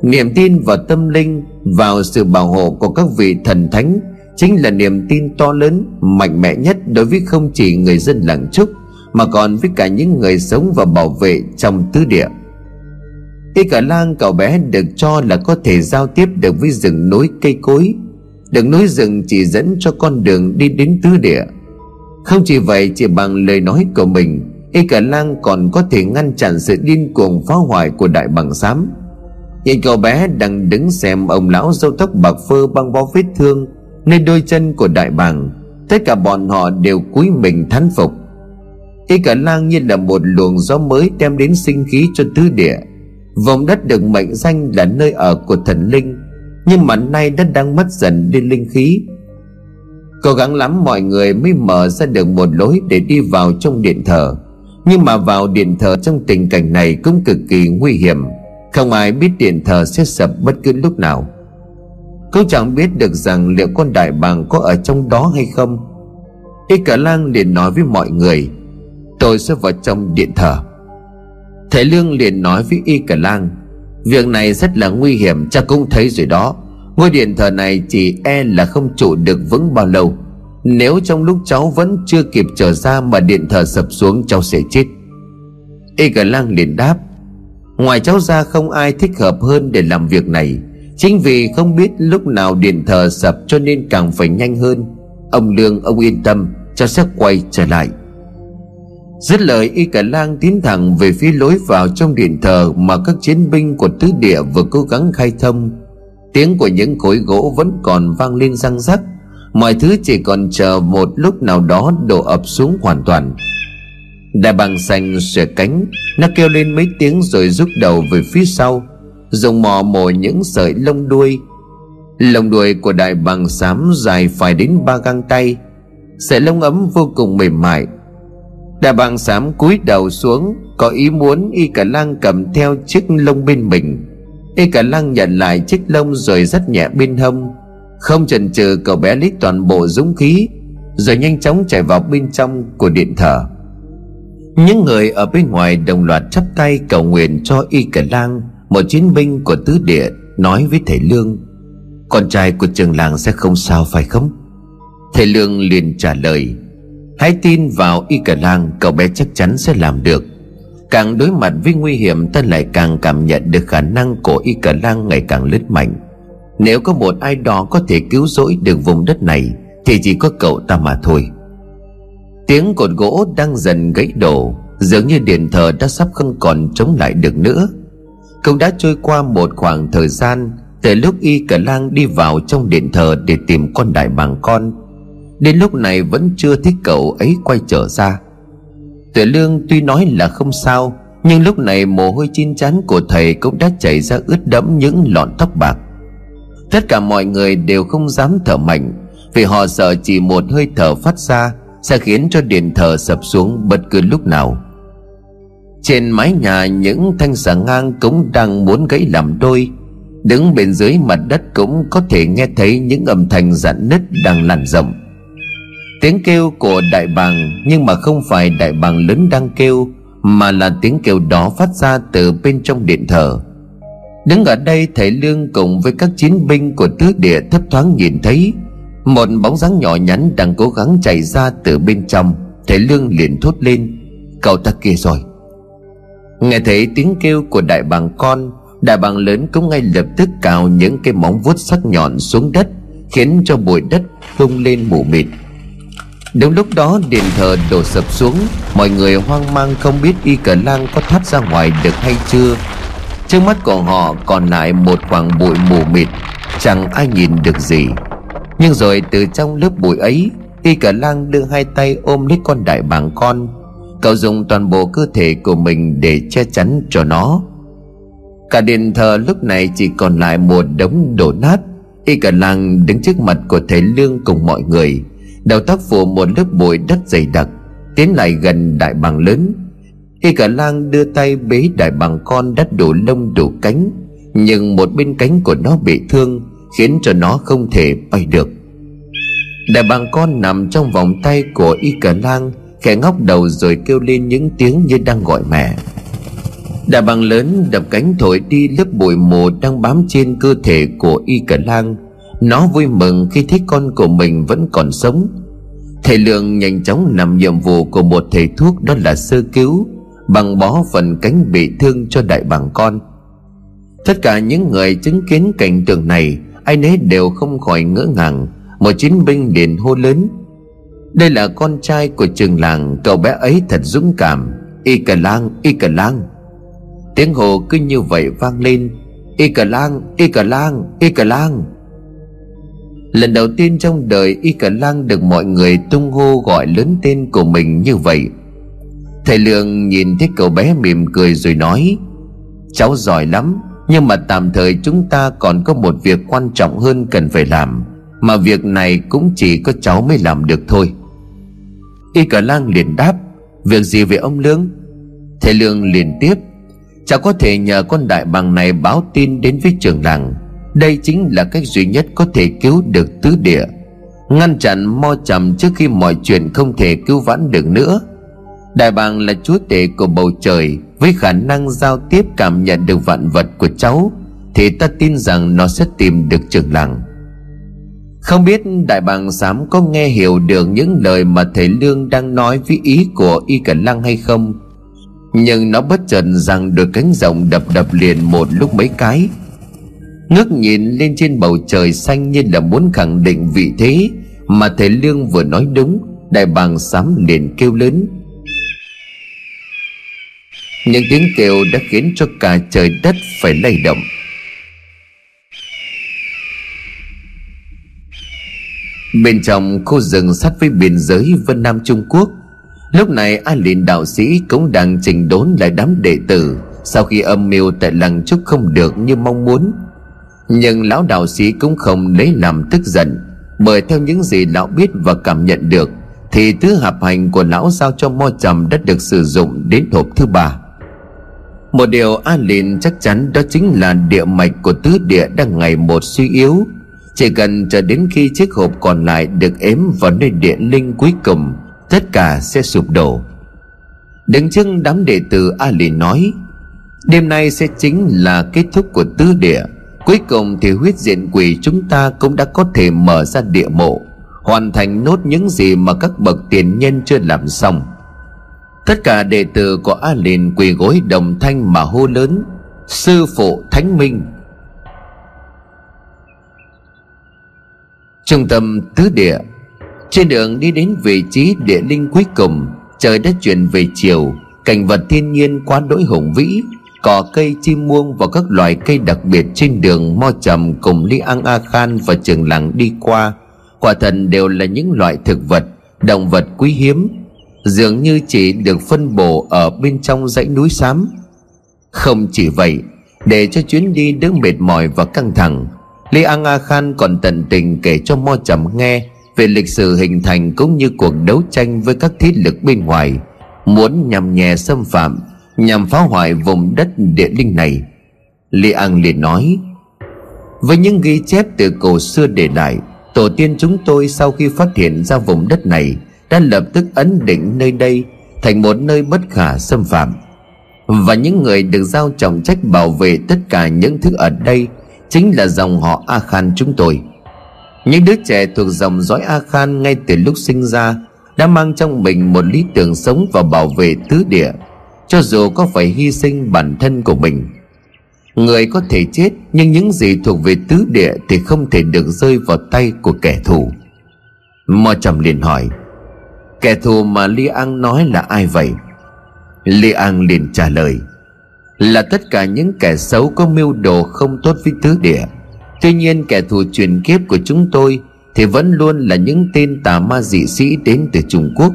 niềm tin vào tâm linh vào sự bảo hộ của các vị thần thánh chính là niềm tin to lớn, mạnh mẽ nhất đối với không chỉ người dân làng trúc, mà còn với cả những người sống và bảo vệ trong tứ địa. Y cả lang cậu bé được cho là có thể giao tiếp được với rừng núi cây cối. Đường núi rừng chỉ dẫn cho con đường đi đến tứ địa không chỉ vậy, chỉ bằng lời nói của mình, y cả lang còn có thể ngăn chặn sự điên cuồng phá hoại của đại bằng xám nhìn cậu bé đang đứng xem ông lão râu tóc bạc phơ băng bó vết thương nơi đôi chân của đại bàng tất cả bọn họ đều cúi mình thán phục. Y cả lang như là một luồng gió mới đem đến sinh khí cho tứ địa. Vùng đất được mệnh danh là nơi ở của thần linh, nhưng mà nay đất đang mất dần đi linh khí cố gắng lắm mọi người mới mở ra được một lối để đi vào trong điện thờ. Nhưng mà vào điện thờ trong tình cảnh này cũng cực kỳ nguy hiểm. Không ai biết điện thờ sẽ sập bất cứ lúc nào. Cũng chẳng biết được rằng liệu con đại bàng có ở trong đó hay không. Y cả lang liền nói với mọi người, tôi sẽ vào trong điện thờ. Thầy lương liền nói với y cả lang việc này rất là nguy hiểm, cha cũng thấy rồi đó ngôi điện thờ này chỉ e là không trụ được vững bao lâu. Nếu trong lúc cháu vẫn chưa kịp trở ra mà điện thờ sập xuống, cháu sẽ chết. Y cả lang liền đáp, ngoài cháu ra không ai thích hợp hơn để làm việc này. Chính vì không biết lúc nào điện thờ sập cho nên càng phải nhanh hơn. Ông lương, ông yên tâm, cháu sẽ quay trở lại. Dứt lời, y cả lang tiến thẳng về phía lối vào trong điện thờ Mà các chiến binh của tứ địa vừa cố gắng khai thông. Tiếng của những khối gỗ vẫn còn vang lên răng rắc. Mọi thứ chỉ còn chờ một lúc nào đó đổ ập xuống hoàn toàn. Đại bàng xanh xòe cánh, Nó kêu lên mấy tiếng rồi rút đầu về phía sau, Dùng mò mồi những sợi lông đuôi. Lông đuôi của đại bàng xám dài phải đến ba găng tay, Sợi lông ấm vô cùng mềm mại. Đại bàng xám cúi đầu xuống, Có ý muốn y cả lang cầm theo chiếc lông bên mình. Y cả lang nhận lại chiếc lông rồi rất nhẹ bên hông, Không chần chừ cậu bé lấy toàn bộ dũng khí, Rồi nhanh chóng chạy vào bên trong của điện thờ. Những người ở bên ngoài đồng loạt chắp tay cầu nguyện cho y cả lang Một chiến binh của tứ địa, nói với thầy Lương, Con trai của trường làng sẽ không sao phải không? Thầy Lương liền trả lời, Hãy tin vào y cả lang Cậu bé chắc chắn sẽ làm được. Càng đối mặt với nguy hiểm, Ta lại càng cảm nhận được khả năng của y cả lang ngày càng lớn mạnh. Nếu có một ai đó có thể cứu rỗi được vùng đất này, Thì chỉ có cậu ta mà thôi. Tiếng cột gỗ đang dần gãy đổ, Dường như điện thờ đã sắp không còn chống lại được nữa. Cũng đã trôi qua một khoảng thời gian, Từ lúc y cả lang đi vào trong điện thờ Để tìm con đại bàng con, Đến lúc này vẫn chưa thấy cậu ấy quay trở ra. Tuệ Lương tuy nói là không sao, Nhưng lúc này mồ hôi chín chắn của thầy Cũng đã chảy ra ướt đẫm những lọn tóc bạc. Tất cả mọi người đều không dám thở mạnh, Vì họ sợ chỉ một hơi thở phát ra sẽ khiến cho điện thờ sập xuống bất cứ lúc nào. Trên mái nhà, những thanh xà ngang cũng đang muốn gãy làm đôi. Đứng bên dưới mặt đất cũng có thể nghe thấy những âm thanh rạn nứt đang lan rộng tiếng kêu của đại bàng nhưng mà không phải đại bàng lớn đang kêu, mà là tiếng kêu đó phát ra từ bên trong điện thờ. Đứng ở đây, thầy lương cùng với các chiến binh của tứ địa thấp thoáng nhìn thấy. Một bóng dáng nhỏ nhắn đang cố gắng chạy ra từ bên trong. Thầy lương liền thốt lên, cậu ta kia rồi. Nghe thấy tiếng kêu của đại bàng con, đại bàng lớn cũng ngay lập tức cào những cái móng vuốt sắc nhọn xuống đất, khiến cho bụi đất tung lên mù mịt đúng lúc đó đền thờ đổ sập xuống. Mọi người hoang mang không biết y cờ lang có thoát ra ngoài được hay chưa. Trước mắt của họ còn lại một khoảng bụi mù mịt, chẳng ai nhìn được gì. Nhưng rồi từ trong lớp bụi ấy, y cờ lang đưa hai tay ôm lấy con đại bàng con. Cậu dùng toàn bộ cơ thể của mình để che chắn cho nó. Cả đền thờ lúc này chỉ còn lại một đống đổ nát. Y cờ lang đứng trước mặt của thầy lương cùng mọi người đầu tóc phủ một lớp bụi đất dày đặc, tiến lại gần đại bàng lớn. Y cả lang đưa tay bế đại bàng con đắt đủ lông đủ cánh, nhưng một bên cánh của nó bị thương, khiến cho nó không thể bay được. Đại bàng con nằm trong vòng tay của y cả lang khẽ ngóc đầu rồi kêu lên những tiếng như đang gọi mẹ. Đại bàng lớn đập cánh thổi đi lớp bụi mù đang bám trên cơ thể của y cả lang nó vui mừng khi thấy con của mình vẫn còn sống. Thầy lượng nhanh chóng làm nhiệm vụ của một thầy thuốc đó là sơ cứu, bằng bó phần cánh bị thương cho đại bàng con. Tất cả những người chứng kiến cảnh tượng này, ai nấy đều không khỏi ngỡ ngàng. Một chiến binh liền hô lớn, đây là con trai của trường làng, cậu bé ấy thật dũng cảm. Y cà lang, y cà lang. Tiếng hồ cứ như vậy vang lên, y cà lang, y cà lang, y cà lang lần đầu tiên trong đời y cả lang được mọi người tung hô gọi lớn tên của mình như vậy. Thầy lương nhìn thấy cậu bé mỉm cười rồi nói, cháu giỏi lắm, nhưng mà tạm thời chúng ta còn có một việc quan trọng hơn cần phải làm, mà việc này cũng chỉ có cháu mới làm được thôi. Y cả lang liền đáp, việc gì về ông lương? Thầy lương liền tiếp, cháu có thể nhờ con đại bàng này báo tin đến với trường làng đây chính là cách duy nhất có thể cứu được tứ địa. Ngăn chặn mo trầm trước khi mọi chuyện không thể cứu vãn được nữa. Đại bàng là chúa tể của bầu trời, với khả năng giao tiếp cảm nhận được vạn vật của cháu, thì ta tin rằng nó sẽ tìm được trường làng. Không biết đại bàng dám có nghe hiểu được những lời mà thầy lương đang nói với ý của y cẩn lăng hay không? Nhưng nó bất chợt rằng đôi cánh rộng đập đập liền một lúc mấy cái ngước nhìn lên trên bầu trời xanh như là muốn khẳng định vị thế mà thầy lương vừa nói đúng, đại bàng sám liền kêu lớn. Những tiếng kêu đã khiến cho cả trời đất phải lay động. Bên trong khu rừng sát với biên giới vân nam trung quốc, lúc này a lìn đạo sĩ cũng đang trình đốn lại đám đệ tử sau khi âm mưu tại làng trúc không được như mong muốn nhưng lão đạo sĩ cũng không lấy làm tức giận, bởi theo những gì lão biết và cảm nhận được, thì thứ hạp hành của lão giao cho mo trầm đã được sử dụng đến hộp thứ ba. Một điều a lìn chắc chắn đó chính là địa mạch của tứ địa đang ngày một suy yếu. Chỉ cần chờ đến khi chiếc hộp còn lại được ếm vào nơi địa linh cuối cùng, tất cả sẽ sụp đổ. Đứng trước đám đệ tử a lìn nói, đêm nay sẽ chính là kết thúc của tứ địa cuối cùng thì huyết diện quỷ chúng ta cũng đã có thể mở ra địa mộ, hoàn thành nốt những gì mà các bậc tiền nhân chưa làm xong. Tất cả đệ tử của a lìn quỳ gối đồng thanh mà hô lớn, sư phụ thánh minh! Trung tâm tứ địa, trên đường đi đến vị trí địa linh cuối cùng, trời đã chuyển về chiều, cảnh vật thiên nhiên quá đỗi hùng vĩ cỏ cây chim muông và các loài cây đặc biệt trên đường mo trầm cùng li an a khan và trường làng đi qua, quả thần đều là những loại thực vật, động vật quý hiếm, dường như chỉ được phân bổ ở bên trong dãy núi xám. Không chỉ vậy, để cho chuyến đi đỡ mệt mỏi và căng thẳng li An A Khan còn tận tình kể cho Mo Trầm nghe về lịch sử hình thành cũng như cuộc đấu tranh với các thế lực bên ngoài, muốn nhằm nhẹ xâm phạm nhằm phá hoại vùng đất địa linh này. Li An liền nói, với những ghi chép từ cổ xưa để lại, tổ tiên chúng tôi sau khi phát hiện ra vùng đất này đã lập tức ấn định nơi đây thành một nơi bất khả xâm phạm. Và những người được giao trọng trách bảo vệ tất cả những thứ ở đây chính là dòng họ a khan chúng tôi. Những đứa trẻ thuộc dòng dõi a khan ngay từ lúc sinh ra đã mang trong mình một lý tưởng sống và bảo vệ tứ địa cho dù có phải hy sinh bản thân của mình, người có thể chết, nhưng những gì thuộc về tứ địa thì không thể được rơi vào tay của kẻ thù. Mo trầm liền hỏi, kẻ thù mà li an nói là ai vậy? Li an liền trả lời, là tất cả những kẻ xấu có mưu đồ không tốt với tứ địa. Tuy nhiên kẻ thù truyền kiếp của chúng tôi thì vẫn luôn là những tên tà ma dị sĩ đến từ trung quốc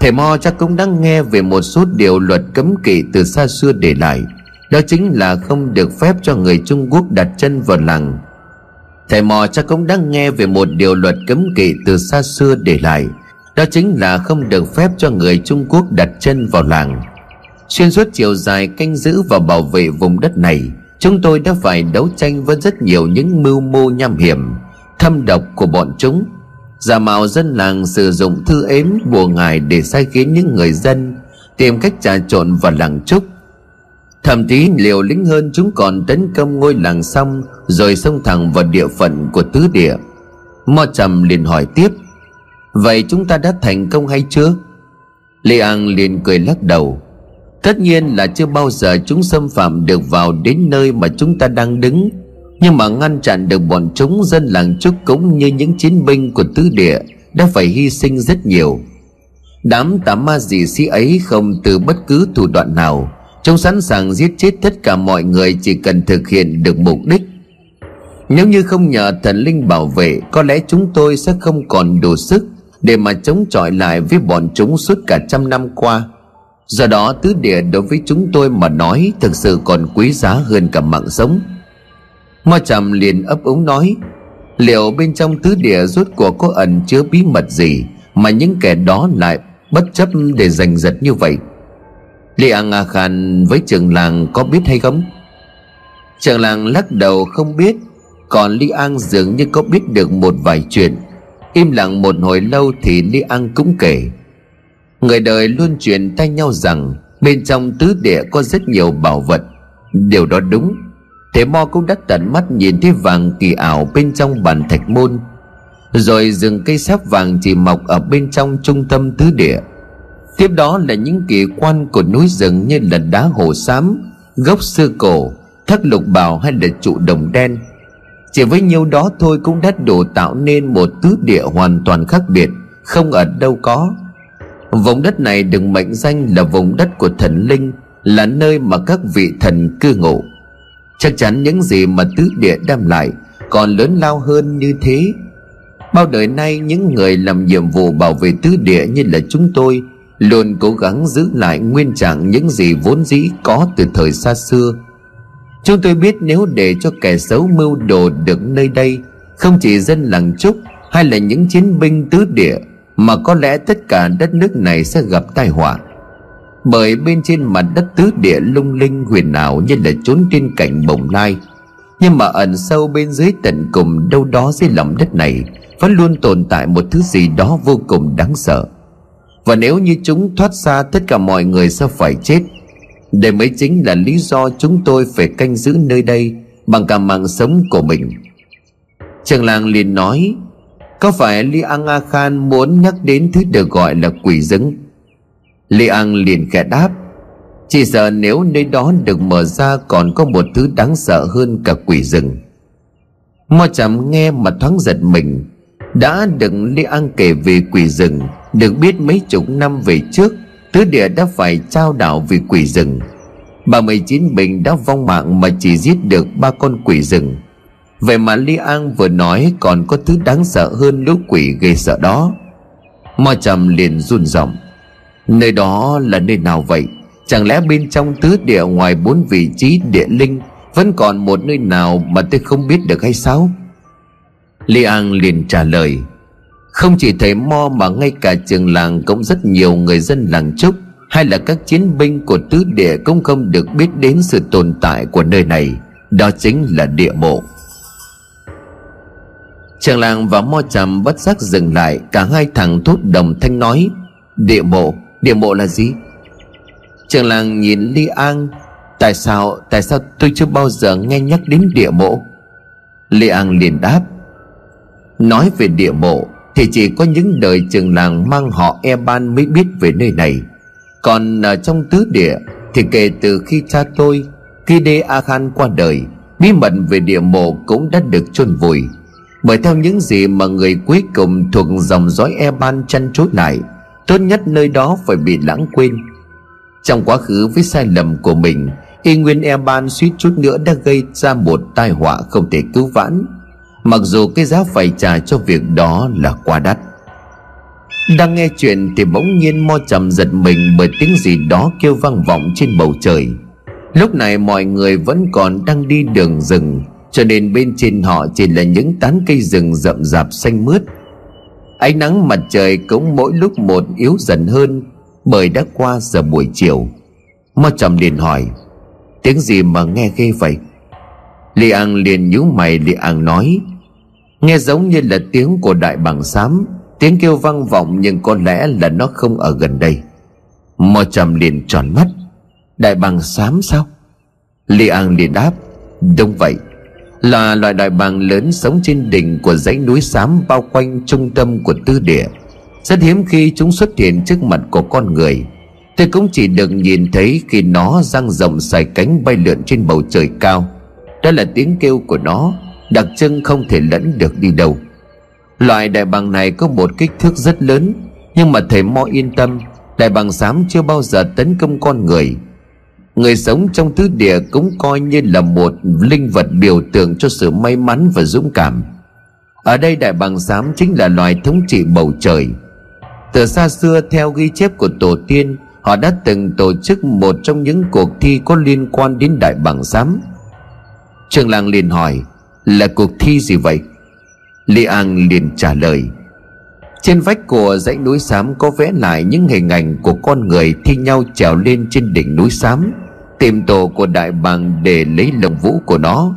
thầy mo chắc cũng đã nghe về một số điều luật cấm kỵ từ xa xưa để lại. Đó chính là không được phép cho người trung quốc đặt chân vào làng. Thầy mò chắc cũng đã nghe về một điều luật cấm kỵ từ xa xưa để lại. Đó chính là không được phép cho người trung quốc đặt chân vào làng. Xuyên suốt chiều dài canh giữ và bảo vệ vùng đất này, chúng tôi đã phải đấu tranh với rất nhiều những mưu mô nham hiểm, thâm độc của bọn chúng giả mạo dân làng sử dụng thư ếm bùa ngài để sai khiến những người dân tìm cách trà trộn vào làng trúc. Thậm chí liều lĩnh hơn chúng còn tấn công ngôi làng xong rồi xông thẳng vào địa phận của tứ địa. Mo trầm liền hỏi tiếp, vậy chúng ta đã thành công hay chưa? Lê an liền cười lắc đầu, tất nhiên là chưa bao giờ chúng xâm phạm được vào đến nơi mà chúng ta đang đứng nhưng mà ngăn chặn được bọn chúng, dân làng trúc cũng như những chiến binh của tứ địa đã phải hy sinh rất nhiều. Đám tà ma dị sĩ ấy không từ bất cứ thủ đoạn nào chúng sẵn sàng giết chết tất cả mọi người chỉ cần thực hiện được mục đích. Nếu như không nhờ thần linh bảo vệ, có lẽ chúng tôi sẽ không còn đủ sức để mà chống chọi lại với bọn chúng suốt cả trăm năm qua. Do đó, tứ địa đối với chúng tôi mà nói thực sự còn quý giá hơn cả mạng sống. Ma trầm liền ấp úng nói, liệu bên trong tứ địa rốt cuộc có ẩn chứa bí mật gì mà những kẻ đó lại bất chấp để giành giật như vậy? Li An A Khan với trường làng có biết hay không? Trường làng lắc đầu không biết, Còn Li An dường như có biết được một vài chuyện. Im lặng một hồi lâu thì Li An cũng kể. Người đời luôn truyền tay nhau rằng Bên trong tứ địa có rất nhiều bảo vật. Điều đó đúng. Thế Mo cũng đã tận mắt nhìn thấy vàng kỳ ảo bên trong bàn thạch môn. Rồi rừng cây sáp vàng chỉ mọc ở bên trong trung tâm tứ địa. Tiếp đó là những kỳ quan của núi rừng như là đá hồ xám, Gốc sư cổ Thất lục bào hay là trụ đồng đen. Chỉ với nhiêu đó thôi cũng đã đủ tạo nên một tứ địa hoàn toàn khác biệt, Không ở đâu có. Vùng đất này được mệnh danh là vùng đất của thần linh, Là nơi mà các vị thần cư ngụ. Chắc chắn những gì mà tứ địa đem lại Còn lớn lao hơn như thế. Bao đời nay những người làm nhiệm vụ bảo vệ tứ địa như là chúng tôi Luôn cố gắng giữ lại nguyên trạng những gì vốn dĩ có từ thời xa xưa. Chúng tôi biết nếu để cho kẻ xấu mưu đồ được nơi đây Không chỉ dân làng trúc hay là những chiến binh tứ địa, Mà có lẽ tất cả đất nước này sẽ gặp tai họa. Bởi bên trên mặt đất tứ địa lung linh huyền ảo như là trốn trên cảnh bồng lai. Nhưng mà ẩn sâu bên dưới tận cùng đâu đó dưới lòng đất này, Vẫn luôn tồn tại một thứ gì đó vô cùng đáng sợ. Và nếu như chúng thoát ra, tất cả mọi người sẽ phải chết. Đây mới chính là lý do chúng tôi phải canh giữ nơi đây Bằng cả mạng sống của mình. Trường làng liền nói, Có phải Li An A Khan muốn nhắc đến thứ được gọi là quỷ dứng? Li An liền khẽ đáp, Chỉ sợ nếu nơi đó được mở ra còn có một thứ đáng sợ hơn cả quỷ rừng. Mo chạm nghe mà thoáng giật mình, Đã được Li An kể về quỷ rừng, được biết mấy chục năm về trước, Tứ địa đã phải trao đảo vì quỷ rừng. Bà mười chín bình đã vong mạng mà chỉ giết được ba con quỷ rừng. Vậy mà Lý An vừa nói còn có thứ đáng sợ hơn lũ quỷ ghê sợ đó. Mo trầm liền run giọng Nơi đó là nơi nào vậy? Chẳng lẽ bên trong tứ địa ngoài bốn vị trí địa linh Vẫn còn một nơi nào mà tôi không biết được hay sao? Li An liền trả lời Không chỉ thầy Mo mà ngay cả trường làng cũng rất nhiều người dân làng Trúc Hay là các chiến binh của tứ địa cũng không được biết đến sự tồn tại của nơi này. Đó chính là địa mộ. Trường làng và Mo Trầm bất giác dừng lại Cả hai thằng thốt đồng thanh nói Địa mộ, địa mộ là gì? Trường làng nhìn Ly An Tại sao, tại sao tôi chưa bao giờ nghe nhắc đến địa mộ? Ly An liền đáp Nói về địa mộ Thì chỉ có những đời trường làng mang họ e ban mới biết về nơi này. Còn ở trong tứ địa Thì kể từ khi cha tôi Khi Đê A Khan qua đời Bí mật về địa mộ cũng đã được chôn vùi. Bởi theo những gì mà người cuối cùng thuộc dòng dõi e ban chăn trối lại Tốt nhất nơi đó phải bị lãng quên. Trong quá khứ với sai lầm của mình, Y Nguyên E Ban suýt chút nữa đã gây ra một tai họa không thể cứu vãn. Mặc dù cái giá phải trả cho việc đó là quá đắt. Đang nghe chuyện thì bỗng nhiên mo trầm giật mình bởi tiếng gì đó kêu vang vọng trên bầu trời. Lúc này mọi người vẫn còn đang đi đường rừng, Cho nên bên trên họ chỉ là những tán cây rừng rậm rạp xanh mướt. Ánh nắng mặt trời cũng mỗi lúc một yếu dần hơn, Bởi đã qua giờ buổi chiều. Mo trầm liền hỏi, Tiếng gì mà nghe ghê vậy? Li An liền nhíu mày Li An nói, Nghe giống như là tiếng của đại bàng xám, Tiếng kêu vang vọng nhưng có lẽ là nó không ở gần đây. Mo trầm liền tròn mắt, Đại bàng xám sao? Li An liền đáp, Đúng vậy là loài đại bàng lớn sống trên đỉnh của dãy núi xám bao quanh trung tâm của tư địa. Rất hiếm khi chúng xuất hiện trước mặt của con người. Tôi cũng chỉ được nhìn thấy khi nó dang rộng xài cánh bay lượn trên bầu trời cao. Đó là tiếng kêu của nó, Đặc trưng không thể lẫn được đi đâu. Loại đại bàng này có một kích thước rất lớn, Nhưng mà thầy Mo yên tâm Đại bàng xám chưa bao giờ tấn công con người. Người sống trong tứ địa cũng coi như là một linh vật biểu tượng cho sự may mắn và dũng cảm. Ở đây đại bàng xám chính là loài thống trị bầu trời. Từ xa xưa, theo ghi chép của tổ tiên, Họ đã từng tổ chức một trong những cuộc thi có liên quan đến đại bàng xám Trường làng liền hỏi, Là cuộc thi gì vậy? Li An liền trả lời, Trên vách của dãy núi xám có vẽ lại những hình ảnh của con người thi nhau trèo lên trên đỉnh núi xám. Tìm tổ của đại bàng để lấy lông vũ của nó.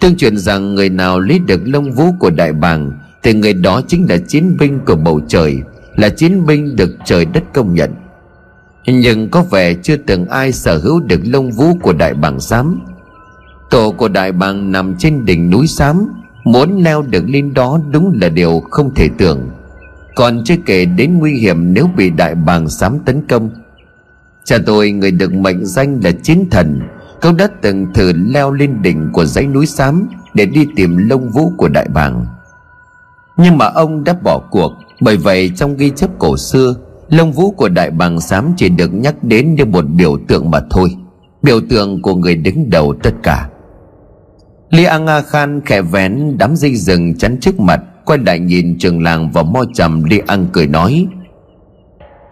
Tương truyền rằng người nào lấy được lông vũ của đại bàng Thì người đó chính là chiến binh của bầu trời, Là chiến binh được trời đất công nhận. Nhưng có vẻ chưa từng ai sở hữu được lông vũ của đại bàng xám tổ của đại bàng nằm trên đỉnh núi xám muốn leo được lên đó đúng là điều không thể tưởng. Còn chưa kể đến nguy hiểm nếu bị đại bàng xám tấn công cha tôi, người được mệnh danh là chiến thần Cậu đã từng thử leo lên đỉnh của dãy núi xám để đi tìm lông vũ của đại bàng. Nhưng mà ông đã bỏ cuộc, bởi vậy trong ghi chép cổ xưa, lông vũ của đại bàng xám chỉ được nhắc đến như một biểu tượng mà thôi, biểu tượng của người đứng đầu tất cả. Li anga khan khẽ vén đám dây rừng chắn trước mặt, quay lại nhìn trường làng và mo trầm li ăn cười nói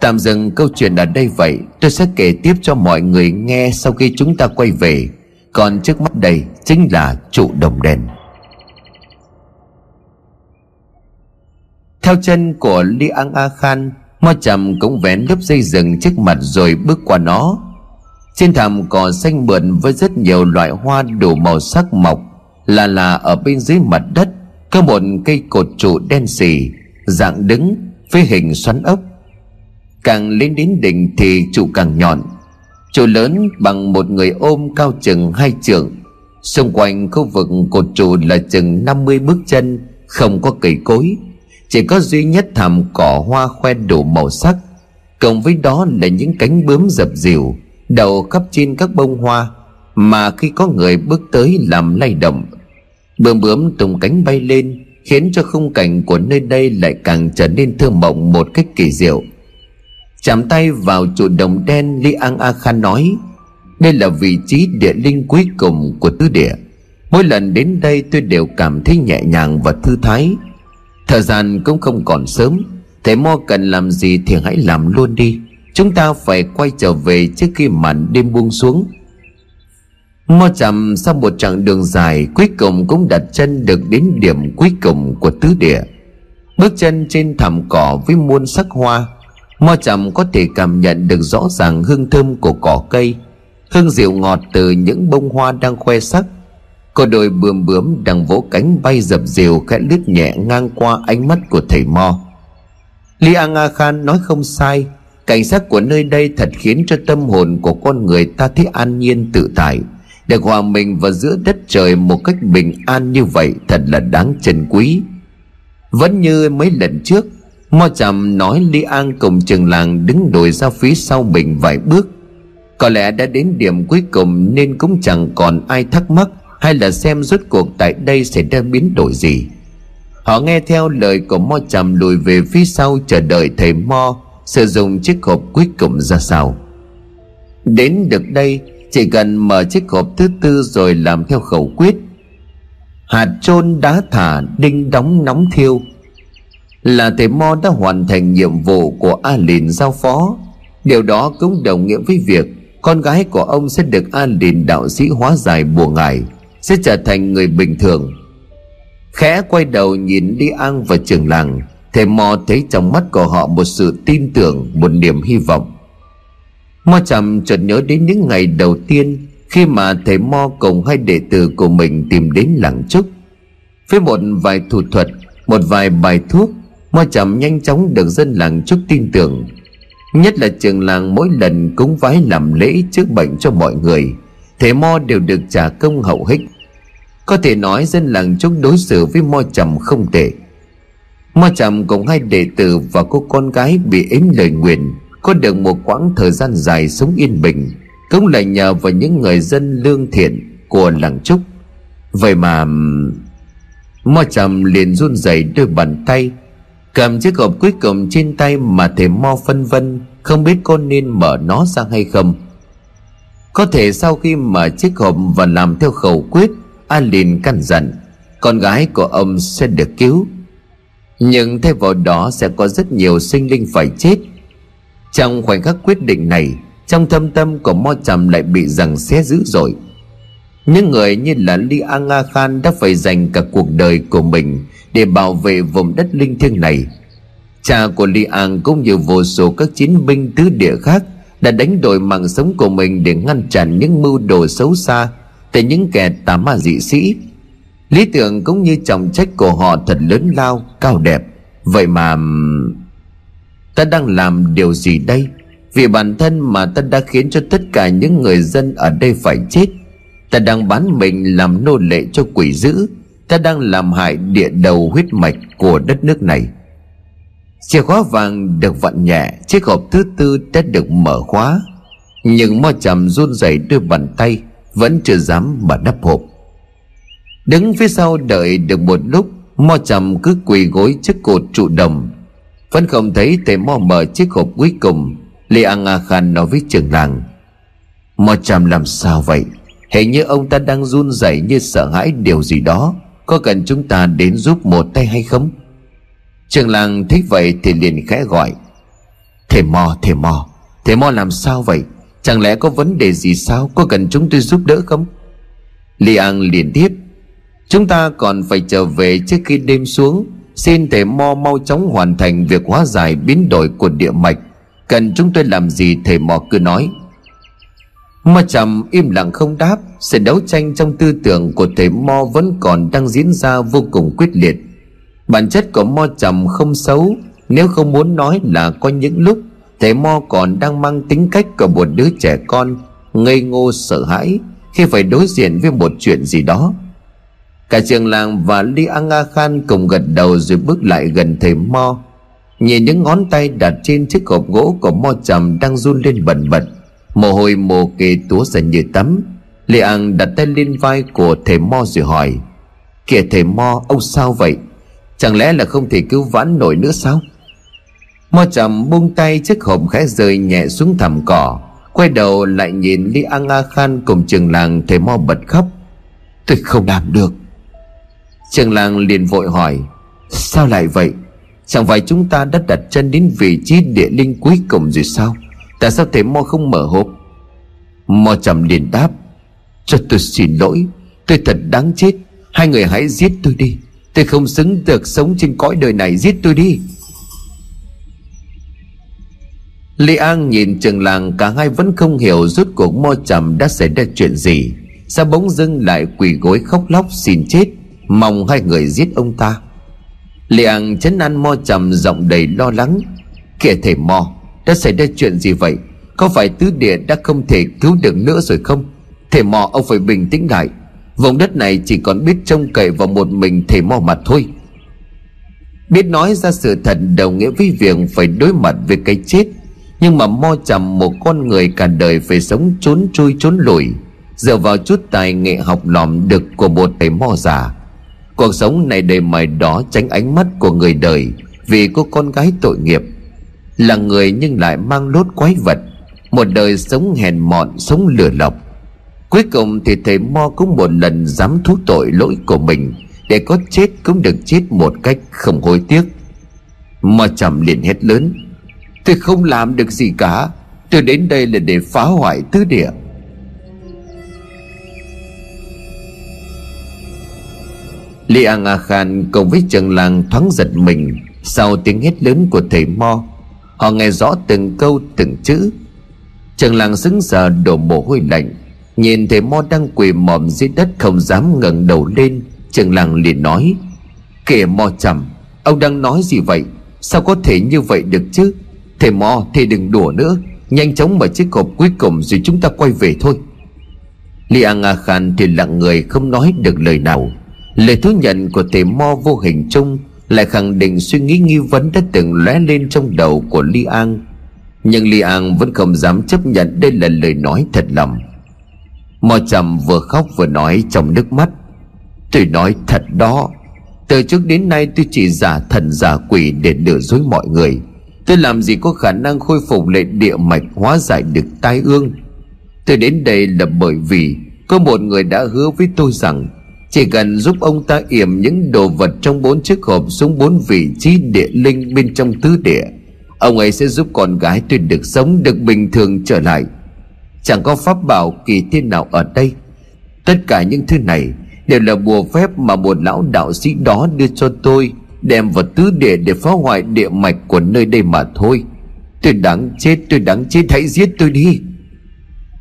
tạm dừng câu chuyện ở đây vậy, tôi sẽ kể tiếp cho mọi người nghe sau khi chúng ta quay về. Còn trước mắt đây chính là trụ đồng đèn theo chân của li an a khan, Mo trầm cũng vén lớp dây rừng trước mặt rồi bước qua nó. Trên thảm cỏ xanh mượn với rất nhiều loại hoa đủ màu sắc mọc, Là là ở bên dưới mặt đất, Có một cây cột trụ đen xì, Dạng đứng, với hình xoắn ốc. Càng lên đến đỉnh thì trụ càng nhọn. Trụ lớn bằng một người ôm cao chừng hai trượng. Xung quanh khu vực cột trụ là chừng 50 bước chân, Không có cây cối. Chỉ có duy nhất thảm cỏ hoa khoe đủ màu sắc. Cộng với đó là những cánh bướm dập dìu, đầu khắp trên các bông hoa, mà khi có người bước tới làm lay động. Bướm bướm tung cánh bay lên, khiến cho khung cảnh của nơi đây lại càng trở nên thơ mộng một cách kỳ diệu chạm tay vào trụ đồng đen, li an a khan nói, đây là vị trí địa linh cuối cùng của tứ địa. Mỗi lần đến đây tôi đều cảm thấy nhẹ nhàng và thư thái. Thời gian cũng không còn sớm, Thầy Mo cần làm gì thì hãy làm luôn đi. Chúng ta phải quay trở về trước khi màn đêm buông xuống. Mo chậm sau một chặng đường dài, Cuối cùng cũng đặt chân được đến điểm cuối cùng của tứ địa. Bước chân trên thảm cỏ với muôn sắc hoa Mo chậm có thể cảm nhận được rõ ràng hương thơm của cỏ cây, Hương dịu ngọt từ những bông hoa đang khoe sắc. Có đôi bướm bướm đang vỗ cánh bay dập dìu khẽ lướt nhẹ ngang qua ánh mắt của thầy Mo. Li Anga Khan nói không sai, Cảnh sắc của nơi đây thật khiến cho tâm hồn của con người ta thấy an nhiên tự tại. Được hòa mình vào giữa đất trời một cách bình an như vậy thật là đáng trân quý. Vẫn như mấy lần trước Mo chậm nói Lý An cùng trường làng đứng đổi ra phía sau mình vài bước. Có lẽ đã đến điểm cuối cùng nên cũng chẳng còn ai thắc mắc Hay là xem rốt cuộc tại đây sẽ ra biến đổi gì. Họ nghe theo lời của Mo chậm lùi về phía sau chờ đợi thầy Mo, sử dụng chiếc hộp cuối cùng ra sao. Đến được đây, Chỉ cần mở chiếc hộp thứ tư rồi làm theo khẩu quyết. Hạt trôn đá thả, đinh đóng nóng thiêu. Là thầy Mo đã hoàn thành nhiệm vụ của A Lìn giao phó. Điều đó cũng đồng nghĩa với việc Con gái của ông sẽ được A Lìn đạo sĩ hóa giải bùa ngải, Sẽ trở thành người bình thường. Khẽ quay đầu nhìn đi An và trường làng, Thầy Mo thấy trong mắt của họ một sự tin tưởng, Một niềm hy vọng. Mo chậm chợt nhớ đến những ngày đầu tiên Khi mà thầy Mo cùng hai đệ tử của mình tìm đến làng trúc Với một vài thủ thuật, Một vài bài thuốc Mo chậm nhanh chóng được dân làng chúc tin tưởng. Nhất là trường làng mỗi lần cúng vái làm lễ trước bệnh cho mọi người Thế Mo đều được trả công hậu hích. Có thể nói dân làng chúc đối xử với Mo chậm không tệ. Mo chậm cùng hai đệ tử và cô con gái bị ếm lời nguyện Có được một quãng thời gian dài sống yên bình, Cũng là nhờ vào những người dân lương thiện của làng Trúc. Vậy mà Mo chậm liền run rẩy đôi bàn tay Cầm chiếc hộp cuối cùng trên tay mà thầy Mo phân vân, Không biết con nên mở nó ra hay không. Có thể sau khi mở chiếc hộp và làm theo khẩu quyết An liền căn dặn, Con gái của ông sẽ được cứu. Nhưng thay vào đó sẽ có rất nhiều sinh linh phải chết. Trong khoảnh khắc quyết định này, trong thâm tâm của mo trầm lại bị rằng xé dữ dội những người như là Li Anga Khan đã phải dành cả cuộc đời của mình để bảo vệ vùng đất linh thiêng này. Cha của Li An cũng như vô số các chiến binh tứ địa khác đã đánh đổi mạng sống của mình để ngăn chặn những mưu đồ xấu xa từ những kẻ tà ma dị sĩ Lý tưởng cũng như trọng trách của họ thật lớn lao, cao đẹp Vậy mà... Ta đang làm điều gì đây? Vì bản thân mà ta đã khiến cho tất cả những người dân ở đây phải chết Ta đang bán mình làm nô lệ cho quỷ dữ. Ta đang làm hại địa đầu huyết mạch của đất nước này. Chìa khóa vàng được vặn nhẹ, Chiếc hộp thứ tư đã được mở khóa. Nhưng mo chầm run rẩy đôi bàn tay, Vẫn chưa dám mở nắp hộp. Đứng phía sau đợi được một lúc Mo chầm cứ quỳ gối trước cột trụ đồng. Vẫn không thấy thầy Mo mở chiếc hộp cuối cùng, Lê Ang A Khan nói với trường làng. Mo chầm làm sao vậy? Hình như ông ta đang run rẩy như sợ hãi điều gì đó. Có cần chúng ta đến giúp một tay hay không? Trường làng thích vậy thì liền khẽ gọi. Thầy mò thầy mò. Thầy mò làm sao vậy? Chẳng lẽ có vấn đề gì sao? Có cần chúng tôi giúp đỡ không? Li An liền tiếp. Chúng ta còn phải trở về trước khi đêm xuống. Xin thầy mò mau chóng hoàn thành việc hóa giải biến đổi của địa mạch. Cần chúng tôi làm gì? Thầy mò cứ nói. Mo trầm im lặng không đáp, Sự đấu tranh trong tư tưởng của thầy Mo vẫn còn đang diễn ra vô cùng quyết liệt. Bản chất của Mo trầm không xấu, Nếu không muốn nói là có những lúc Thầy Mo còn đang mang tính cách của một đứa trẻ con, Ngây ngô sợ hãi Khi phải đối diện với một chuyện gì đó. Cả trường làng và Li Anga Khan cùng gật đầu rồi bước lại gần thầy Mo. Nhìn những ngón tay đặt trên chiếc hộp gỗ của Mo trầm đang run lên bần bật. Mồ hôi mồ kê túa ra như tắm. Lê An đặt tay lên vai của thầy Mo rồi hỏi, Kìa thầy Mo, ông sao vậy? Chẳng lẽ là không thể cứu vãn nổi nữa sao? Mo trầm buông tay chiếc hộp khẽ rơi nhẹ xuống thảm cỏ. Quay đầu lại nhìn Lê An a Khan cùng trường làng, thầy Mo bật khóc. Tôi không làm được. Trường làng liền vội hỏi, Sao lại vậy? Chẳng phải chúng ta đã đặt chân đến vị trí địa linh cuối cùng rồi sao? Tại sao thầy Mo không mở hộp? Mo trầm liền đáp, Cho tôi xin lỗi, Tôi thật đáng chết. Hai người hãy giết tôi đi. Tôi không xứng được sống trên cõi đời này, Giết tôi đi. Lê An nhìn trường làng, Cả hai vẫn không hiểu rốt cuộc mo trầm đã xảy ra chuyện gì. Sao bỗng dưng lại quỳ gối khóc lóc xin chết, Mong hai người giết ông ta? Lê An chấn an mo trầm, giọng đầy lo lắng. Kìa thầy mo đã xảy ra chuyện gì vậy? Có phải tứ địa đã không thể cứu được nữa rồi không? Thầy mò ông phải bình tĩnh lại. Vùng đất này chỉ còn biết trông cậy vào một mình thầy mò mà thôi. Biết nói ra sự thật đồng nghĩa với việc phải đối mặt với cái chết. Nhưng mà mo chầm một con người cả đời phải sống trốn chui trốn lùi Dựa vào chút tài nghệ học lòm được của một thầy mo già. Cuộc sống này đầy mài đó tránh ánh mắt của người đời Vì cô con gái tội nghiệp. Là người nhưng lại mang lốt quái vật, Một đời sống hèn mọn, sống lừa lọc. Cuối cùng thì thầy Mo cũng một lần dám thú tội lỗi của mình, Để có chết cũng được chết một cách không hối tiếc. Mo trầm liền hét lớn, Tôi không làm được gì cả, Tôi đến đây là để phá hoại tứ địa. Li Ang A Khan cùng với Trần lang thoáng giật mình Sau tiếng hét lớn của thầy Mo. Họ nghe rõ từng câu, từng chữ. Trường Làng sững sờ đổ mồ hôi lạnh. Nhìn thấy Mo đang quỳ mòm dưới đất không dám ngẩng đầu lên, trường Làng liền nói, Kìa Mo chầm Ông đang nói gì vậy? Sao có thể như vậy được chứ? Thầy Mo thì đừng đùa nữa. Nhanh chóng mở chiếc hộp cuối cùng rồi chúng ta quay về thôi. Li An A Khan thì lặng người không nói được lời nào. Lời thú nhận của thầy Mo vô hình chung lại khẳng định suy nghĩ nghi vấn đã từng lóe lên trong đầu của Li An. Nhưng Li An vẫn không dám chấp nhận đây là lời nói thật lòng. Mò trầm vừa khóc vừa nói trong nước mắt. Tôi nói thật đó, Từ trước đến nay tôi chỉ giả thần giả quỷ để lừa dối mọi người. Tôi làm gì có khả năng khôi phục lại địa mạch hóa giải được tai ương? Tôi đến đây là bởi vì Có một người đã hứa với tôi rằng chỉ cần giúp ông ta yểm những đồ vật trong bốn chiếc hộp xuống bốn vị trí địa linh bên trong tứ địa, Ông ấy sẽ giúp con gái tôi được sống, được bình thường trở lại. Chẳng có pháp bảo kỳ thiên nào ở đây. Tất cả những thứ này Đều là bùa phép mà một lão đạo sĩ đó đưa cho tôi, Đem vào tứ địa để phá hoại địa mạch của nơi đây mà thôi. Tôi đáng chết, tôi đáng chết, hãy giết tôi đi.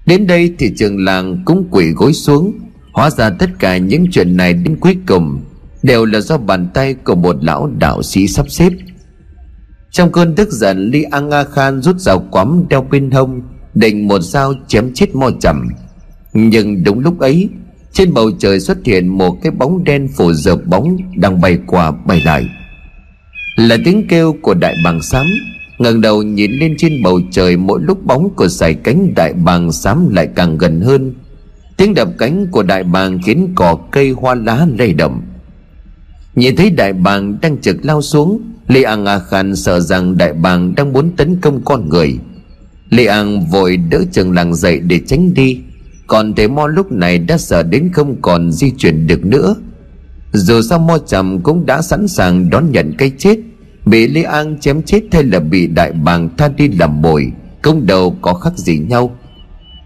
Đến đây thì trường làng cũng quỷ gối xuống. Hóa ra tất cả những chuyện này đến cuối cùng Đều là do bàn tay của một lão đạo sĩ sắp xếp. Trong cơn tức giận Li An A Khan rút dao quắm đeo bên hông, định một dao chém chết mo trầm. Nhưng đúng lúc ấy, trên bầu trời xuất hiện một cái bóng đen phủ dợp bóng đang bay qua bay lại. Là tiếng kêu của đại bàng xám ngẩng đầu nhìn lên trên bầu trời, mỗi lúc bóng của sải cánh đại bàng xám lại càng gần hơn tiếng đập cánh của đại bàng khiến cỏ cây hoa lá lay động. Nhìn thấy đại bàng đang trực lao xuống, lê an a khan sợ rằng đại bàng đang muốn tấn công con người. Lê An vội đỡ trường Làng dậy để tránh đi, Còn thầy Mo lúc này đã sợ đến không còn di chuyển được nữa. Dù sao Mo Trầm cũng đã sẵn sàng đón nhận cái chết, Bị Lê An chém chết hay là bị đại bàng tha đi làm mồi, Công đầu có khác gì nhau.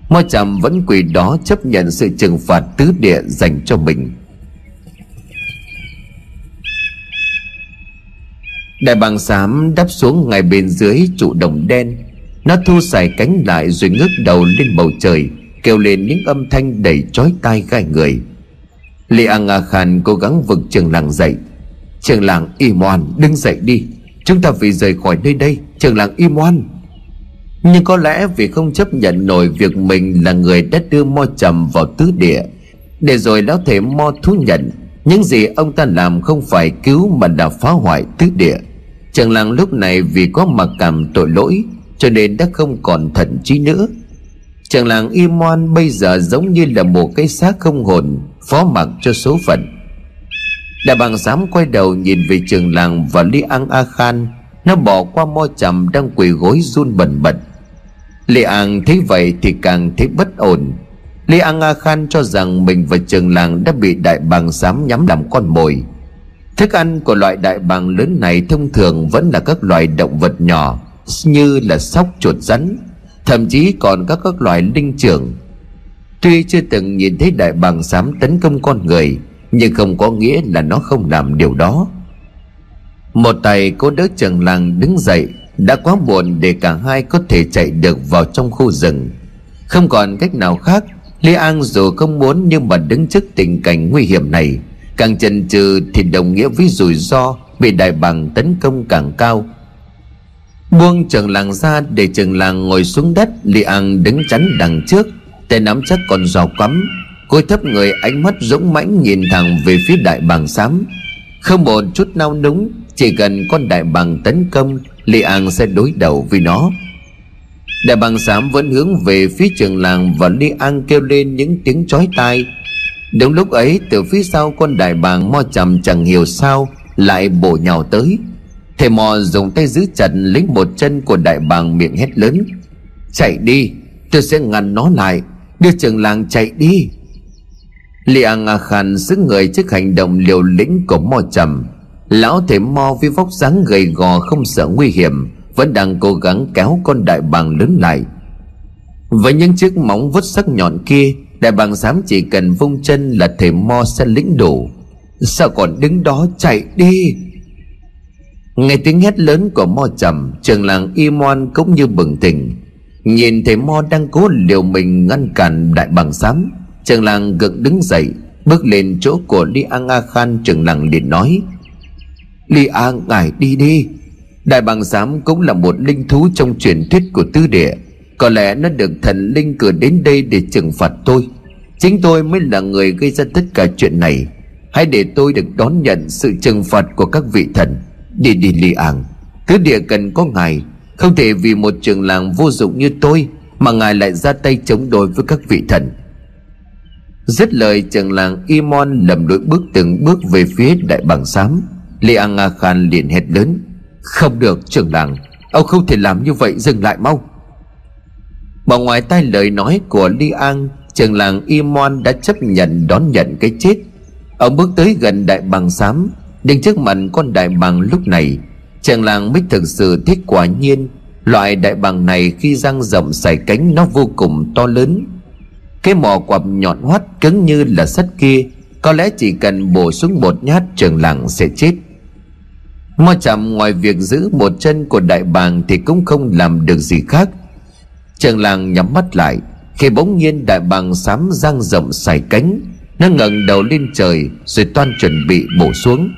Mo chạm vẫn quỳ đó chấp nhận sự trừng phạt tứ địa dành cho mình. Đại bàng xám đáp xuống ngay bên dưới trụ đồng đen. Nó thu xài cánh lại rồi ngước đầu lên bầu trời, Kêu lên những âm thanh đầy chói tai gai người. Lê An A Khan cố gắng vực trường làng dậy. Trường làng im oan đứng dậy đi. Chúng ta phải rời khỏi nơi đây, Trường làng im oan nhưng có lẽ vì không chấp nhận nổi Việc mình là người đã đưa mo trầm vào tứ địa, Để rồi lão thể mo thú nhận, Những gì ông ta làm không phải cứu Mà là phá hoại tứ địa. Trường làng lúc này vì có mặc cảm tội lỗi, cho nên đã không còn thận trí nữa. Chàng làng y moan bây giờ giống như là một cái xác không hồn, Phó mặc cho số phận. Đại bàng dám quay đầu nhìn về trường làng và Lý An A Khan, Nó bỏ qua mo chầm đang quỳ gối run bần bật. Lê An thấy vậy thì càng thấy bất ổn. Lê An A Khan cho rằng mình và trường làng đã bị đại bàng dám nhắm làm con mồi. Thức ăn của loại đại bàng lớn này thông thường vẫn là các loài động vật nhỏ, như là sóc, chuột, rắn, thậm chí còn các các loài linh trưởng. Tuy chưa từng nhìn thấy đại bàng xám tấn công con người, Nhưng không có nghĩa là nó không làm điều đó. Một tay cô đỡ trường làng đứng dậy đã quá muộn để cả hai có thể chạy được vào trong khu rừng. Không còn cách nào khác Lê An dù không muốn nhưng mà đứng trước tình cảnh nguy hiểm này, Càng chần chừ thì đồng nghĩa với rủi ro Bị đại bằng tấn công càng cao. Buông trường làng ra để trường làng ngồi xuống đất Lê An đứng chắn đằng trước, Tay nắm chắc con giò quắm. Cúi thấp người ánh mắt dũng mãnh nhìn thẳng về phía đại bàng xám. Không một chút nao núng, Chỉ cần con đại bàng tấn công Lý An sẽ đối đầu với nó. Đại bàng xám vẫn hướng về phía trường làng Và Li An kêu lên những tiếng chói tai. Đúng lúc ấy, từ phía sau con đại bàng mo chầm chẳng hiểu sao Lại bổ nhào tới. Thầy mò dùng tay giữ chặt lấy một chân của đại bàng miệng hét lớn. Chạy đi, Tôi sẽ ngăn nó lại, Đưa trường làng chạy đi. Li An à Khan giữ người trước hành động liều lĩnh của Mo chầm. Lão thể Mo với vóc dáng gầy gò không sợ nguy hiểm, Vẫn đang cố gắng kéo con đại bàng lớn lại. Với những chiếc móng vuốt sắc nhọn kia, Đại bàng xám chỉ cần vung chân là thể Mo sẽ lĩnh đủ Sao còn đứng đó chạy đi? Nghe tiếng hét lớn của Mo Trầm Trường làng Y Moan cũng như bừng tỉnh. Nhìn thấy Mo đang cố liều mình ngăn cản đại bàng xám Trường làng gực đứng dậy, Bước lên chỗ của Li An A Khan, Trường làng liền nói Li An ngài đi đi. Đại bàng giám cũng là một linh thú trong truyền thuyết của tư địa. Có lẽ nó được thần linh cử đến đây để trừng phạt tôi. Chính tôi mới là người gây ra tất cả chuyện này. Hãy để tôi được đón nhận sự trừng phạt của các vị thần. Đi đi Li An Tứ địa cần có ngài. Không thể vì một trường làng vô dụng như tôi Mà ngài lại ra tay chống đối với các vị thần. Dứt lời, trường làng Imon lầm lỗi bước từng bước về phía đại bàng xám Lê An Nga Khan liền hét lớn, Không được trường làng, Ông không thể làm như vậy, dừng lại mau. Bỏ ngoài tai lời nói của Li An Trường làng Imon đã chấp nhận đón nhận cái chết. Ông bước tới gần đại bàng xám, Nhưng trước mặt con đại bàng lúc này Trường làng mới thực sự thích quả nhiên. Loại đại bàng này khi răng rộng xài cánh nó vô cùng to lớn. Cái mỏ quặp nhọn hoắt cứng như là sắt kia, Có lẽ chỉ cần bổ xuống một nhát trường làng sẽ chết. Mo chậm ngoài việc giữ một chân của đại bàng Thì cũng không làm được gì khác. Trường làng nhắm mắt lại, Khi bỗng nhiên đại bàng xám răng rộng xài cánh, Nó ngẩng đầu lên trời Rồi toan chuẩn bị bổ xuống.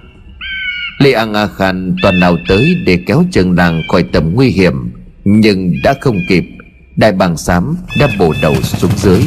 Lê An A Khan toàn nào tới để kéo trường làng khỏi tầm nguy hiểm, Nhưng đã không kịp, Đại bàng xám đã bổ đầu xuống dưới.